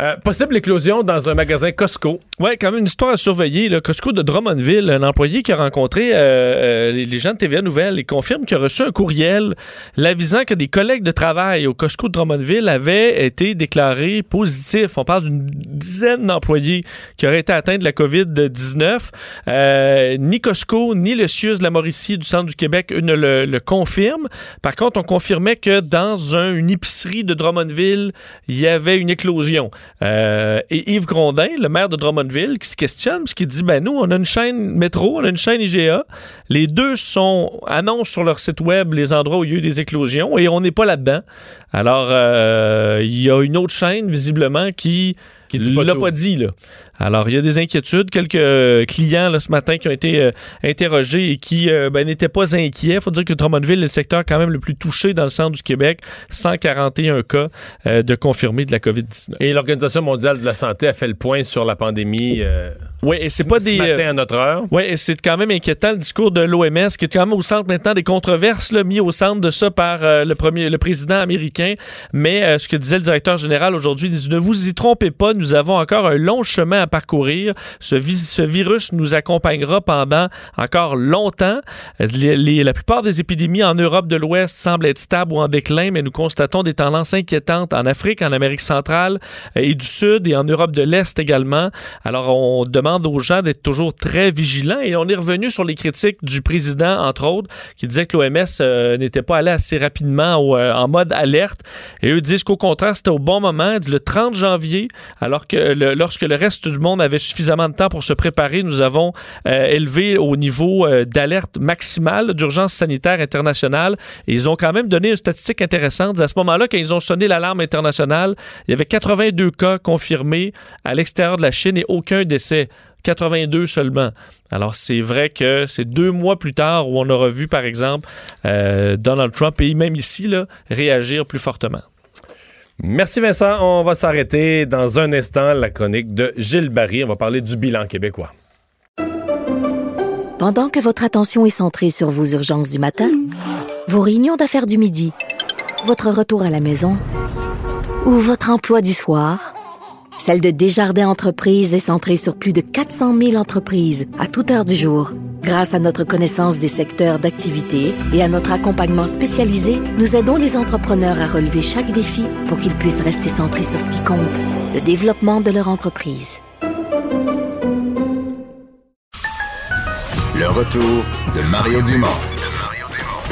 Euh, possible éclosion dans un magasin Costco. Oui, quand même une histoire à surveiller. Le Costco de Drummondville, un employé qui a rencontré euh, euh, les, gens de TVA Nouvelle et confirme qu'il a reçu un courriel l'avisant que des collègues de travail au Costco de Drummondville avaient été déclarés positifs. On parle d'une dizaine d'employés qui auraient été atteints de la COVID-19. Euh, ni Costco, ni le CIUS de la Mauricie du centre du Québec ne le, confirment. Par contre, on confirmait que dans un- une épicerie de Drummondville, il y avait une éclosion. Euh, et Yves Grondin, le maire de Drummondville, qui se questionne, parce qu'il dit ben nous, on a une chaîne métro, on a une chaîne IGA. Les deux sont annoncent sur leur site web les endroits où il y a eu des éclosions et on n'est pas là-dedans. Alors, euh, il y a une autre chaîne, visiblement, qui pas l'a pas dit. Là. Alors, il y a des inquiétudes. Quelques euh, clients là, ce matin qui ont été euh, interrogés et qui euh, ben, n'étaient pas inquiets. Il faut dire que Drummondville est le secteur quand même le plus touché dans le centre du Québec. 141 cas euh, de confirmés de la COVID-19. Et l'Organisation mondiale de la santé a fait le point sur la pandémie. Oui, et c'est pas ce des. matin euh, à notre heure. Oui, et c'est quand même inquiétant le discours de l'OMS qui est quand même au centre maintenant des controverses, là, mis au centre de ça par le premier, le président américain. Mais ce que disait le directeur général aujourd'hui, il dit ne vous y trompez pas, nous avons encore un long chemin à parcourir. Ce, vi- ce virus nous accompagnera pendant encore longtemps. La plupart des épidémies en Europe de l'Ouest semblent être stables ou en déclin, mais nous constatons des tendances inquiétantes en Afrique, en Amérique centrale euh, et du Sud et en Europe de l'Est également. Alors, on demande aux gens d'être toujours très vigilants et on est revenu sur les critiques du président, entre autres, qui disait que l'OMS euh, n'était pas allé assez rapidement euh, en mode alerte. Et eux disent qu'au contraire, c'était au bon moment. Le 30 janvier, alors que lorsque le reste du monde avait suffisamment de temps pour se préparer, nous avons euh, élevé au niveau euh, d'alerte maximale d'urgence sanitaire internationale. Et ils ont quand même donné une statistique intéressante. À ce moment-là, quand ils ont sonné l'alarme internationale, il y avait 82 cas confirmés à l'extérieur de la Chine et aucun décès. 82 seulement. Alors, c'est vrai que c'est deux mois plus tard où on aura vu, par exemple, euh, Donald Trump et même ici, là, réagir plus fortement. Merci Vincent. On va s'arrêter dans un instant. La chronique de Gilles Barry. On va parler du bilan québécois. Pendant que votre attention est centrée sur vos urgences du matin, vos réunions d'affaires du midi, votre retour à la maison ou votre emploi du soir, celle de Desjardins Entreprises est centrée sur plus de 400 000 entreprises à toute heure du jour. Grâce à notre connaissance des secteurs d'activité et à notre accompagnement spécialisé, nous aidons les entrepreneurs à relever chaque défi pour qu'ils puissent rester centrés sur ce qui compte, le développement de leur entreprise. Le retour de Mario Dumont.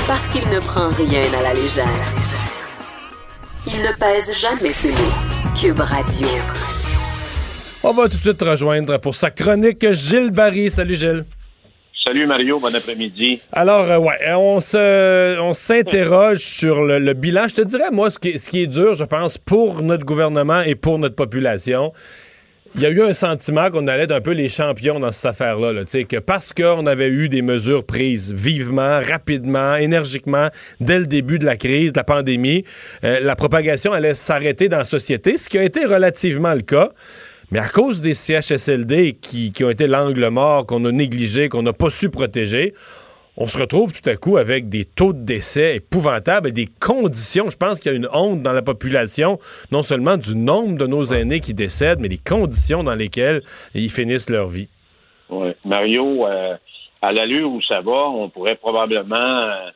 Parce qu'il ne prend rien à la légère. Il ne pèse jamais ses mots. Cube Radio. On va tout de suite rejoindre pour sa chronique Gilles Barry. Salut Gilles. Salut Mario, bon après-midi. Alors, euh, ouais, on se, on s'interroge sur le, le bilan. Je te dirais, moi, ce qui, est- ce qui est dur, je pense, pour notre gouvernement et pour notre population, il y a eu un sentiment qu'on allait être un peu les champions dans cette affaire-là. là, tu sais, que parce qu'on avait eu des mesures prises vivement, rapidement, énergiquement, dès le début de la crise, de la pandémie, euh, la propagation allait s'arrêter dans la société, ce qui a été relativement le cas. Mais à cause des CHSLD qui, qui ont été l'angle mort, qu'on a négligé, qu'on n'a pas su protéger, on se retrouve tout à coup avec des taux de décès épouvantables et des conditions. Je pense qu'il y a une honte dans la population, non seulement du nombre de nos aînés qui décèdent, mais des conditions dans lesquelles ils finissent leur vie. Ouais. Mario, euh, à l'allure où ça va, on pourrait probablement euh,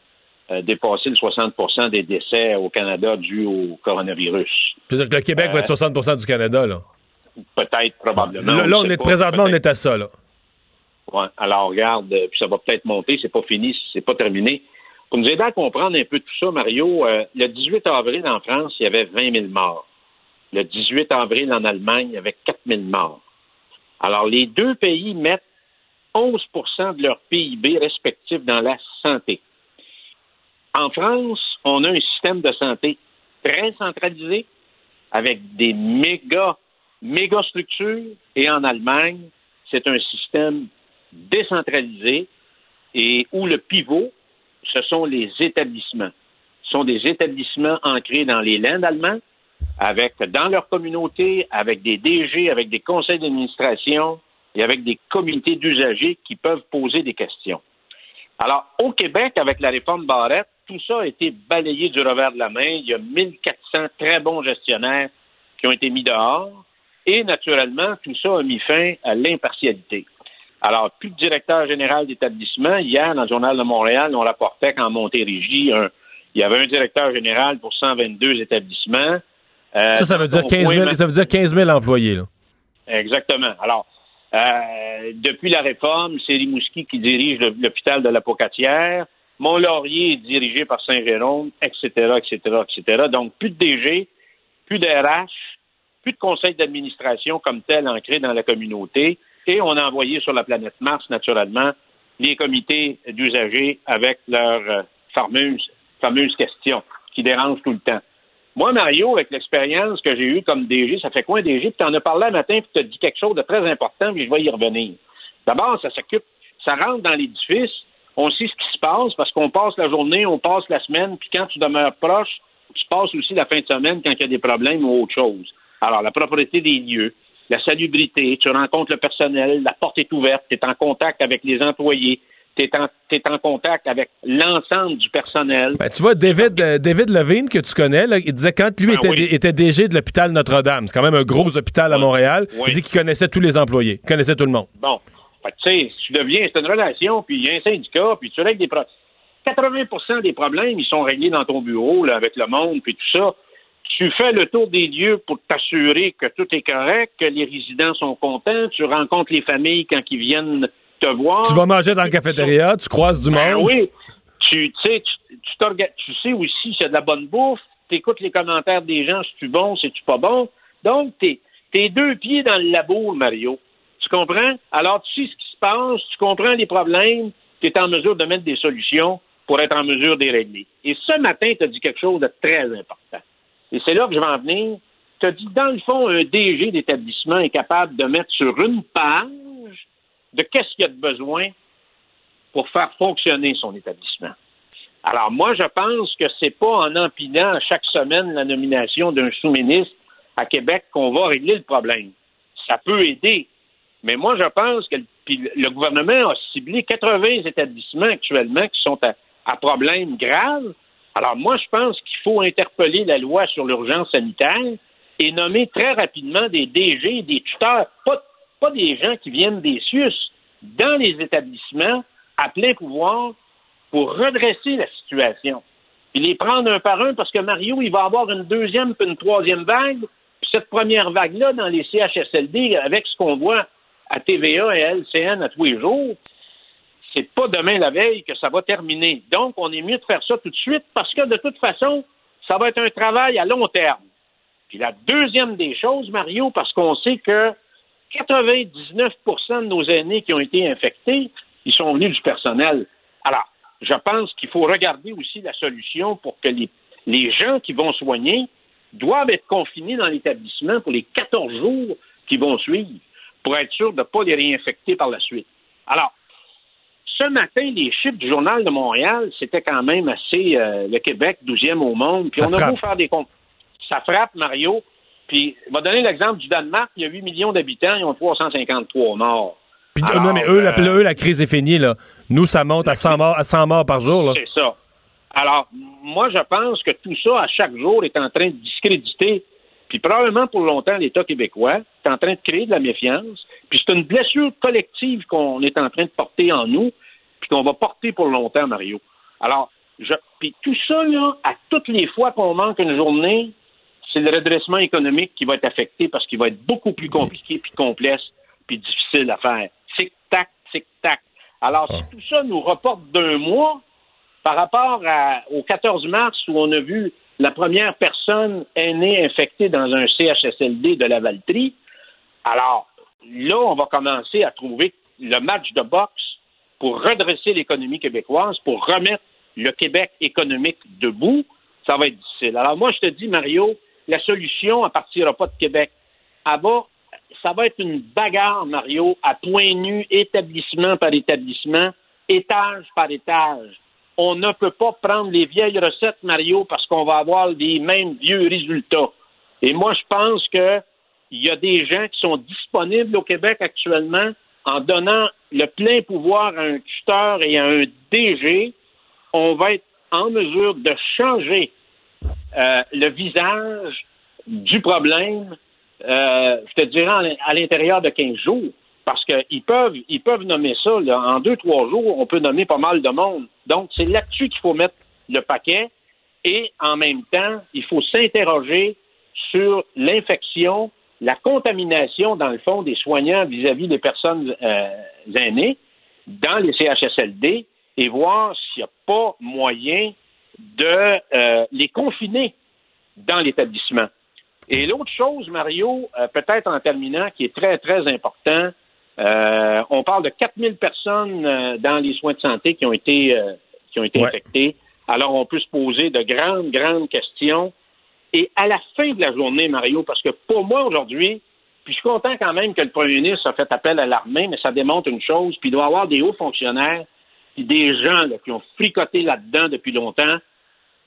euh, dépasser le 60% des décès au Canada dus au coronavirus. C'est-à-dire que le Québec va être 60% du Canada, là. Peut-être, probablement. Là, là, on est pas, présentement, on est à ça, là. Ouais. Alors, regarde, euh, puis ça va peut-être monter, c'est pas fini, c'est pas terminé. Pour nous aider à comprendre un peu tout ça, Mario, euh, le 18 avril en France, il y avait 20 000 morts. Le 18 avril en Allemagne, il y avait 4 000 morts. Alors, les deux pays mettent 11% de leur PIB respectif dans la santé. En France, on a un système de santé très centralisé avec des méga, méga structures. Et en Allemagne, c'est un système décentralisé et où le pivot, ce sont les établissements. Ce sont des établissements ancrés dans les landes allemands, avec, dans leur communauté, avec des DG, avec des conseils d'administration et avec des comités d'usagers qui peuvent poser des questions. Alors, au Québec, avec la réforme Barrette, tout ça a été balayé du revers de la main. Il y a 1400 très bons gestionnaires qui ont été mis dehors. Et naturellement, tout ça a mis fin à l'impartialité. Alors, plus de directeur général d'établissement. Hier, dans le Journal de Montréal, on rapportait qu'en Montérégie, un- il y avait un directeur général pour 122 établissements. Euh, Ça, ça veut, dire son 15 000, coin, ça veut dire 15 000 employés, là. Exactement. Alors, euh, depuis la réforme, c'est Rimouski qui dirige l'hôpital de la Pocatière. Mont-Laurier est dirigé par Saint-Jérôme, etc., etc., etc. Donc, plus de DG, plus de RH, plus de conseil d'administration comme tel ancré dans la communauté. Et on a envoyé sur la planète Mars, naturellement, les comités d'usagers avec leurs euh, fameuses, fameuses questions qui dérangent tout le temps. Moi, Mario, avec l'expérience que j'ai eue comme DG, ça fait quoi DG? Puis tu en as parlé un matin, puis tu as dit quelque chose de très important, puis je vais y revenir. D'abord, ça s'occupe, ça rentre dans l'édifice, on sait ce qui se passe parce qu'on passe la journée, on passe la semaine, puis quand tu demeures proche, tu passes aussi la fin de semaine quand il y a des problèmes ou autre chose. Alors, la propriété des lieux, la salubrité, tu rencontres le personnel, la porte est ouverte, tu es en contact avec les employés, tu es, en contact avec l'ensemble du personnel. Ben, tu vois, David, euh, David Levine, que tu connais, là, il disait quand lui Ben était, oui. était DG de l'hôpital Notre-Dame, c'est quand même un gros hôpital à Montréal, Oui. il dit qu'il connaissait tous les employés, il connaissait tout le monde. Bon, tu sais, tu deviens, c'est une relation, puis il y a un syndicat, puis tu règles des problèmes. 80% des problèmes, ils sont réglés dans ton bureau, là, avec le monde, puis tout ça. Tu fais le tour des lieux pour t'assurer que tout est correct, que les résidents sont contents, tu rencontres les familles quand ils viennent te voir. Tu vas manger dans la cafétéria, tu croises du Ben monde. oui. Tu, tu sais, tu, tu, sais aussi s'il y a de la bonne bouffe, tu écoutes les commentaires des gens, si tu bon, si tu pas bon. Donc, tu es, T'es deux pieds dans le labo, Mario. Tu comprends? Alors, tu sais ce qui se passe, tu comprends les problèmes, tu es en mesure de mettre des solutions pour être en mesure de les régler. Et ce matin, tu as dit quelque chose de très important. Et c'est là que je vais en venir. Tu as dit, dans le fond, un DG d'établissement est capable de mettre sur une page de qu'est-ce qu'il y a de besoin pour faire fonctionner son établissement. Alors, moi, je pense que c'est pas en empinant chaque semaine la nomination d'un sous-ministre à Québec qu'on va régler le problème. Ça peut aider. Mais moi, je pense que le gouvernement a ciblé 80 établissements actuellement qui sont à, à problème grave. Alors, moi, je pense qu'il faut interpeller la loi sur l'urgence sanitaire et nommer très rapidement des DG, des tuteurs, pas, des gens qui viennent des SUS, dans les établissements à plein pouvoir pour redresser la situation. Puis les prendre un par un parce que Mario, il va avoir une deuxième puis une troisième vague. Puis cette première vague-là dans les CHSLD, avec ce qu'on voit à TVA et LCN à tous les jours, c'est pas demain la veille que ça va terminer. Donc, on est mieux de faire ça tout de suite parce que de toute façon, ça va être un travail à long terme. Puis la deuxième des choses, Mario, parce qu'on sait que 99% de nos aînés qui ont été infectés, ils sont venus du personnel. Alors, je pense qu'il faut regarder aussi la solution pour que les, les gens qui vont soigner doivent être confinés dans l'établissement pour les 14 jours qui vont suivre pour être sûr de ne pas les réinfecter par la suite. Alors, ce matin, les chiffres du Journal de Montréal, c'était quand même assez euh, le Québec, 12e au monde. Puis on a beau faire des comptes. Ça frappe, Mario. Puis, je vais donner l'exemple du Danemark. Il y a 8 millions d'habitants, ils ont 353 morts. Puis, non, mais eux, la, eux, la crise est finie, là. Nous, ça monte à 100 morts, à 100 morts par jour, là. C'est ça. Alors, moi, je pense que tout ça, à chaque jour, est en train de discréditer, puis probablement pour longtemps, l'État québécois est en train de créer de la méfiance. Puis c'est une blessure collective qu'on est en train de porter en nous, puis qu'on va porter pour longtemps, Mario. Alors, je, puis tout ça, là, à toutes les fois qu'on manque une journée, c'est le redressement économique qui va être affecté parce qu'il va être beaucoup plus compliqué, puis complexe, puis difficile à faire. Tic-tac, tic-tac. Alors, si tout ça nous reporte d'un mois par rapport au 14 mars où on a vu la première personne aînée infectée dans un CHSLD de la Valtrie, alors là, on va commencer à trouver le match de boxe pour redresser l'économie québécoise, pour remettre le Québec économique debout. Ça va être difficile. Alors moi, je te dis, Mario, la solution ne partira pas de Québec. Elle va ça va être une bagarre, Mario, à point nu, établissement par établissement, étage par étage. On ne peut pas prendre les vieilles recettes, Mario, parce qu'on va avoir les mêmes vieux résultats. Et moi, je pense qu'il y a des gens qui sont disponibles au Québec actuellement en donnant le plein pouvoir à un tuteur et à un DG. On va être en mesure de changer euh, le visage du problème euh, je te dirais à l'intérieur de 15 jours. Parce qu'ils peuvent, ils peuvent nommer ça. en deux, trois jours, on peut nommer pas mal de monde. Donc, c'est là-dessus qu'il faut mettre le paquet. Et en même temps, il faut s'interroger sur l'infection, la contamination, dans le fond, des soignants vis-à-vis des personnes euh, aînées dans les CHSLD et voir s'il n'y a pas moyen de euh, les confiner dans l'établissement. Et l'autre chose, Mario, euh, peut-être en terminant, qui est très, très important, euh, on parle de 4000 personnes euh, dans les soins de santé qui ont été, qui ont été infectées. Alors, on peut se poser de grandes, grandes questions. Et à la fin de la journée, Mario, parce que pour moi, aujourd'hui, puis je suis content quand même que le premier ministre a fait appel à l'armée, mais ça démontre une chose, puis il doit y avoir des hauts fonctionnaires, puis des gens qui ont fricoté là-dedans depuis longtemps,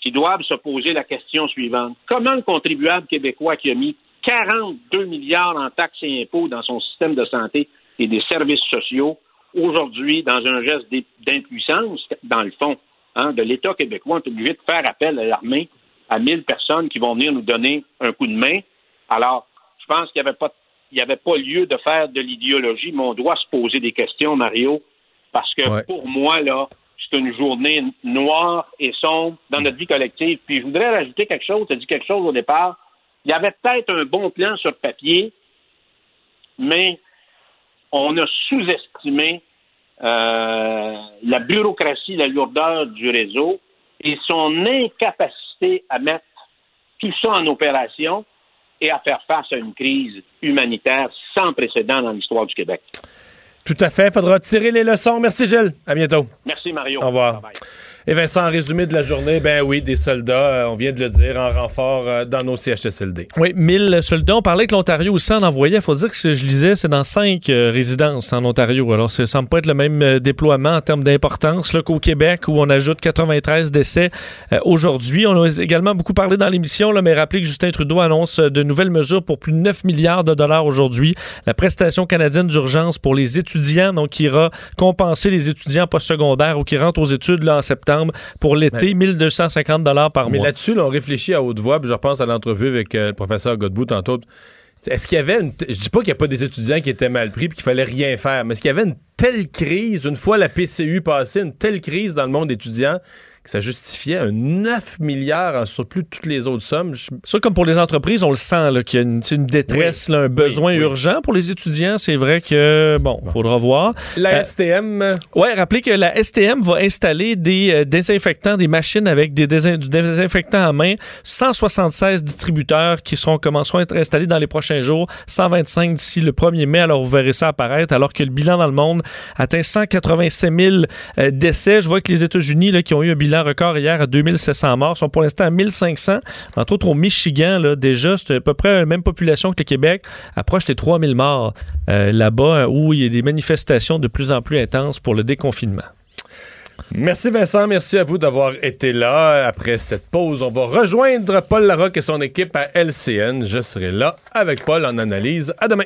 qui doivent se poser la question suivante. Comment le contribuable québécois qui a mis 42 milliards en taxes et impôts dans son système de santé et des services sociaux, aujourd'hui, dans un geste d'impuissance, dans le fond, hein, de l'État québécois, est obligé de faire appel à l'armée à 1000 personnes qui vont venir nous donner un coup de main. Alors, je pense qu'il n'y avait pas il avait pas lieu de faire de l'idéologie, mais on doit se poser des questions, Mario, parce que pour moi, là, c'est une journée noire et sombre dans notre vie collective. Puis je voudrais rajouter quelque chose, tu as dit quelque chose au départ. Il y avait peut-être un bon plan sur papier, mais on a sous-estimé euh, la bureaucratie, la lourdeur du réseau et son incapacité à mettre tout ça en opération. et à faire face à une crise humanitaire sans précédent dans l'histoire du Québec. Tout à fait. Faudra tirer les leçons. Merci, Gilles. À bientôt. Merci, Mario. Au revoir. Et Vincent, en résumé de la journée, ben oui, des soldats, euh, on vient de le dire, en renfort euh, dans nos CHSLD. Oui, 1000 soldats. On parlait que l'Ontario aussi en envoyait. Il faut dire que que je lisais, c'est dans cinq euh, résidences en Ontario. Alors, ça semble pas être le même déploiement en termes d'importance qu'au Québec, où on ajoute 93 décès aujourd'hui. On a également beaucoup parlé dans l'émission, mais rappelez que Justin Trudeau annonce de nouvelles mesures pour plus de 9 milliards de dollars aujourd'hui. La prestation canadienne d'urgence pour les étudiants, donc qui ira compenser les étudiants postsecondaires ou qui rentrent aux études là, en septembre pour l'été, 1250 dollars par Mais mois. là-dessus, là, on réfléchit à haute voix, puis je repense à l'entrevue avec euh, le professeur Godbout tantôt. Est-ce qu'il y avait une. Je dis pas qu'il n'y a pas des étudiants qui étaient mal pris puis qu'il fallait rien faire, mais est-ce qu'il y avait une telle crise, une fois la PCU passée, une telle crise dans le monde étudiant ça justifiait un 9 milliards en surplus de toutes les autres sommes? Je- Ça, comme pour les entreprises, on le sent qu'il y a une, une détresse, là, un besoin urgent. Pour les étudiants, c'est vrai que, bon, faudra voir. La Euh, STM. Ouais, rappelez que la STM va installer des euh, désinfectants, des machines avec des désin- désinfectants à main. 176 distributeurs qui seront, commenceront à être installés dans les prochains jours. 125 d'ici le 1er mai. Alors, vous verrez ça apparaître. Alors que le bilan dans le monde atteint 187 000 euh, décès. Je vois que les États-Unis, qui ont eu un bilan record hier à 2700 morts, sont pour l'instant à 1500. Entre autres, au Michigan, là, déjà, c'est à peu près la même population que le Québec. Approche des 3000 morts euh, là-bas, où il y a des manifestations de plus en plus intenses pour le déconfinement. Merci Vincent, merci à vous d'avoir été là. Après cette pause, on va rejoindre Paul Larocque et son équipe à LCN. Je serai là avec Paul en analyse. À demain.